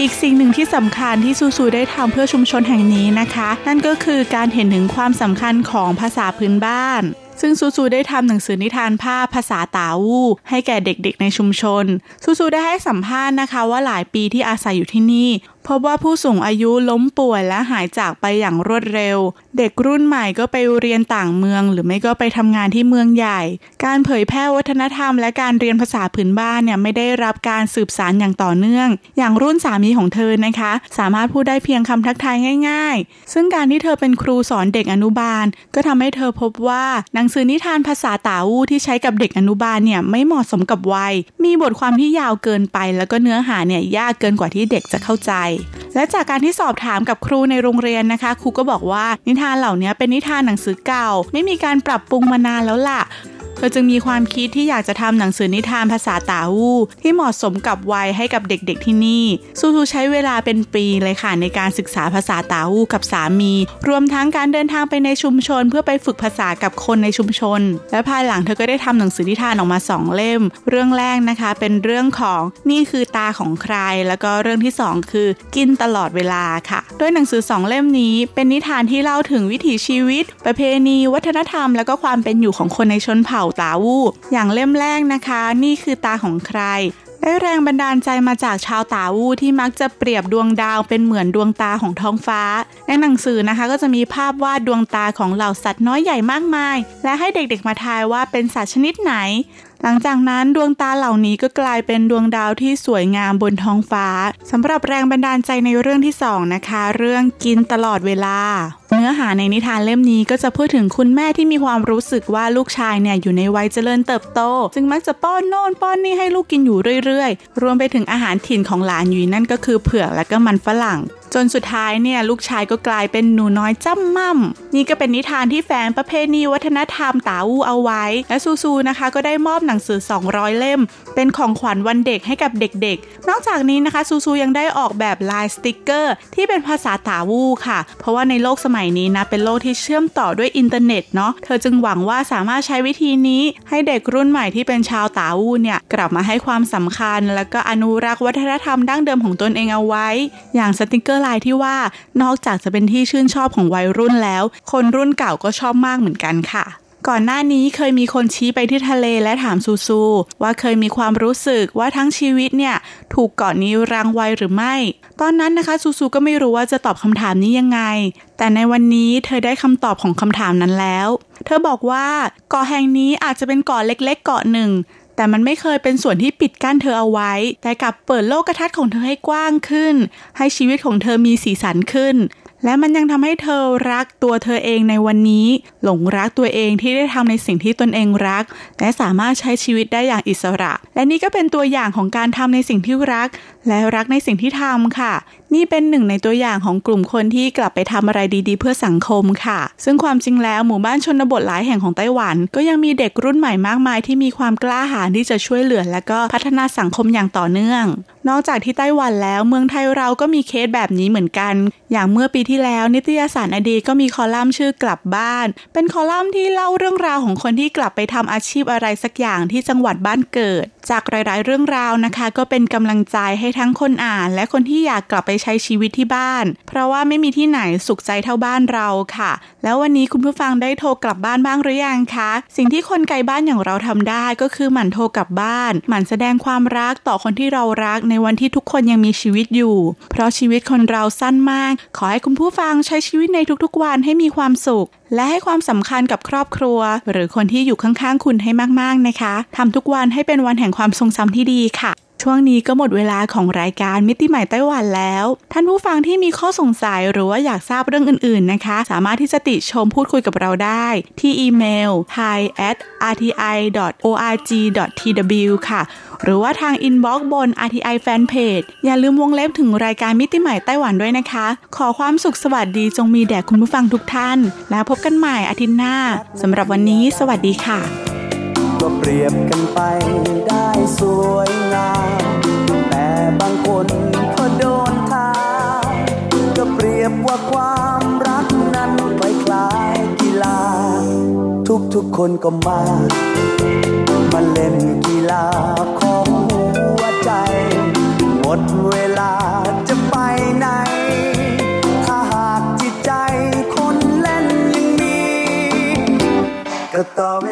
อีกสิ่งหนึ่งที่สำคัญที่ซูซูได้ทำเพื่อชุมชนแห่งนี้นะคะ นั่นก็คือการเห็นถึงความสำคัญของภาษาพื้นบ้าน ซึ่งซูซูได้ทำหนังสือนิทานภาพภาษาตาวู ให้แก่เด็กๆ ในชุมชน ซูซูได้ให้สัมภาษณ์นะคะว่าหลายปีที่อาศัยอยู่ที่นี่พบว่าผู้สูงอายุล้มป่วยและหายจากไปอย่างรวดเร็ว เด็กรุ่นใหม่ก็ไปเรียนต่างเมือง หรือไม่ก็ไปทำงานที่เมืองใหญ่ การเผยแพร่วัฒนธรรม และการเรียนภาษาพื้นบ้านเนี่ยไม่ได้รับการสืบสานอย่างต่อเนื่อง อย่างรุ่นสามีของเธอนะคะ สามารถพูดได้เพียงคำทักทายง่าย ๆ ซึ่งการที่เธอเป็นครูสอนเด็กอนุบาล ก็ทำให้เธอพบว่าหนังสือนิทานภาษาตาวูที่ใช้กับเด็กอนุบาลเนี่ยไม่เหมาะสมกับวัย มีบทความที่ยาวเกินไป แล้วก็เนื้อหาเนี่ยยากเกินกว่าที่เด็กจะเข้าใจและจากการที่สอบถามกับครูในโรงเรียนนะคะ ครูก็บอกว่านิทานเหล่านี้เป็นนิทานหนังสือเก่า ไม่มีการปรับปรุงมานานแล้วล่ะ ธอจึงมีความคิดที่อยากจะทำหนังสือนิทานภาษาตาวูที่เหมาะสมกับวัยให้กับเด็กๆที่นี่ ซูซูใช้เวลาเป็นปีเลยค่ะในการศึกษาภาษาตาวูกับสามี รวมทั้งการเดินทางไปในชุมชน เพื่อไปฝึกภาษากับคนในชุมชน และภายหลังเธอก็ได้ทำหนังสือนิทานออกมาสองเล่ม เรื่องแรกนะคะเป็นเรื่องของนี่คือตาของใคร แล้วก็เรื่องที่สองคือ กินตลอดเวลาค่ะโดยหนังสือสองเล่มนี้ เป็นนิทานที่เล่าถึงวิถีชีวิต ประเพณี วัฒนธรรม แล้วก็ความเป็นอยู่ของคนในชนเผ่าตาวูอย่างเล่มแรกนะคะ นี่คือตาของใคร ได้แรงบันดาลใจมาจากชาวตาวูที่มักจะเปรียบดวงดาวเป็นเหมือนดวงตาของท้องฟ้า ในหนังสือนะคะก็จะมีภาพวาดดวงตาของเหล่าสัตว์น้อยใหญ่มากมาย และให้เด็กๆมาทายว่าเป็นสัตว์ชนิดไหน หลังจากนั้นดวงตาเหล่านี้ก็กลายเป็นดวงดาวที่สวยงามบนท้องฟ้าสำหรับแรงบันดาลใจในเรื่องที่สองนะคะ เรื่องกินตลอดเวลา เนื้อหาในนิทานเล่มนี้ก็จะพูดถึงคุณแม่ที่มีความรู้สึกว่าลูกชายเนี่ยอยู่ในวัยเจริญเติบโต จึงมักจะป้อนโน่นป้อนนี่ให้ลูกกินอยู่เรื่อยๆ รวมไปถึงอาหารถิ่นของหลานอวี่นั่นก็คือเผือกและก็มันฝรั่ง จนสุดท้ายเนี่ยลูกชายก็กลายเป็นหนูน้อยจ้ำม่ำนี่ก็เป็นนิทานที่แฝงประเพณีวัฒนธรรมตาอูเอาไว้ และซูซูนะคะ ก็ได้มอบหนังสือ 200 เล่ม เป็นของขวัญวันเด็กให้กับเด็กๆ นอกจากนี้นะคะซูซูยังได้ออกแบบลายสติกเกอร์ ที่เป็นภาษาตาวูค่ะ เพราะว่าในโลกสมัยนี้นะเป็นโลกที่เชื่อมต่อด้วยอินเทอร์เน็ตเนาะเธอจึงหวังว่าสามารถใช้วิธีนี้ให้เด็กรุ่นใหม่ที่เป็นชาวตาวูเนี่ยกลับมาให้ความสำคัญ แล้วก็อนุรักษ์วัฒนธรรมดั้งเดิมของตนเองเอาไว้ อย่างสติกเกอร์ลายที่ว่านอกจากจะเป็นที่ชื่นชอบของวัยรุ่นแล้ว คนรุ่นเก่าก็ชอบมากเหมือนกันค่ะก่อนหน้านี้เคยมีคนชี้ไปที่ทะเลและถามซูซู ว่าเคยมีความรู้สึกว่าทั้งชีวิตเนี่ย ถูกเกาะนี้รังไว้หรือไม่ ตอนนั้นนะคะซูซูก็ไม่รู้ว่าจะตอบคำถามนี้ยังไง แต่ในวันนี้เธอได้คำตอบของคำถามนั้นแล้ว เธอบอกว่าเกาะแห่งนี้อาจจะเป็นเกาะเล็กๆเกาะหนึ่ง แต่มันไม่เคยเป็นส่วนที่ปิดกั้นเธอเอาไว้ แต่กลับเปิดโลกทัศน์ของเธอให้กว้างขึ้น ให้ชีวิตของเธอมีสีสันขึ้น และมันยังทำให้เธอรักตัวเธอเองในวันนี้ หลงรักตัวเองที่ได้ทำในสิ่งที่ตนเองรัก และสามารถใช้ชีวิตได้อย่างอิสระ และนี่ก็เป็นตัวอย่างของการทำในสิ่งที่รักและรักในสิ่งที่ทำค่ะ นี่เป็นหนึ่งในตัวอย่างของกลุ่มคนที่กลับไปทำอะไรดีๆ เพื่อสังคมค่ะ ซึ่งความจริงแล้วหมู่บ้านชนบทหลายแห่งของไต้หวัน ก็ยังมีเด็กรุ่นใหม่มากมายที่มีความกล้าหาญที่จะช่วยเหลือ และก็พัฒนาสังคมอย่างต่อเนื่อง นอกจากที่ไต้หวันแล้วเมืองไทยเราก็มีเคสแบบนี้เหมือนกัน อย่างเมื่อปีที่แล้ว นิตยสารอดีตก็มีคอลัมน์ชื่อกลับบ้าน เป็นคอลัมน์ที่เล่าเรื่องราวของคนที่กลับไปทำอาชีพอะไรสักอย่างที่จังหวัดบ้านเกิด จากหลาย ๆ เรื่องราวนะคะ ก็เป็นกำลังใจให้ทั้งคนอ่านและคนที่อยากกลับไปใช้ชีวิตที่บ้าน เพราะว่าไม่มีที่ไหนสุขใจเท่าบ้านเราค่ะ แล้ววันนี้คุณผู้ฟังได้โทรกลับบ้านบ้างหรือยังคะ สิ่งที่คนไกลบ้านอย่างเราทำได้ก็คือหมั่นโทรกลับบ้าน หมั่นแสดงความรักต่อคนที่เรารักในวันที่ทุกคนยังมีชีวิตอยู่ เพราะชีวิตคนเราสั้นมาก ขอให้คุณผู้ฟังใช้ชีวิตในทุกๆวันให้มีความสุข และให้ความสำคัญกับครอบครัว หรือคนที่อยู่ข้างๆคุณให้มากๆนะคะทำทุกวันให้เป็นวันแห่งความทรงจำที่ดีค่ะ ช่วงนี้ก็หมดเวลาของรายการมิติใหม่ไต้หวันแล้ว ท่านผู้ฟังที่มีข้อสงสัยหรือว่าอยากทราบเรื่องอื่น ๆ นะคะ สามารถที่จะติชมพูดคุยกับเราได้ ที่อีเมล thai at rti org tw ค่ะ หรือว่าทางอินบ็อกซ์บน RTI Fanpage อย่าลืมวงเล็บถึงรายการมิติใหม่ไต้หวันด้วยนะคะ ขอความสุขสวัสดีจงมีแด่คุณผู้ฟังทุกท่าน แล้วพบกันใหม่อาทิตย์หน้าสำหรับวันนี้ สวัสดีค่ะ ก็เปรียบกันไปได้สวยงาม แต่บางคนพอโดนทาก็เปรียบว่าความรักนั้นไปคลายกีฬา ทุกทุกคนก็มา มาเล่นกีฬาของหัวใจ หมดเวลาจะไปไหนถ้าหาก็ต่อเว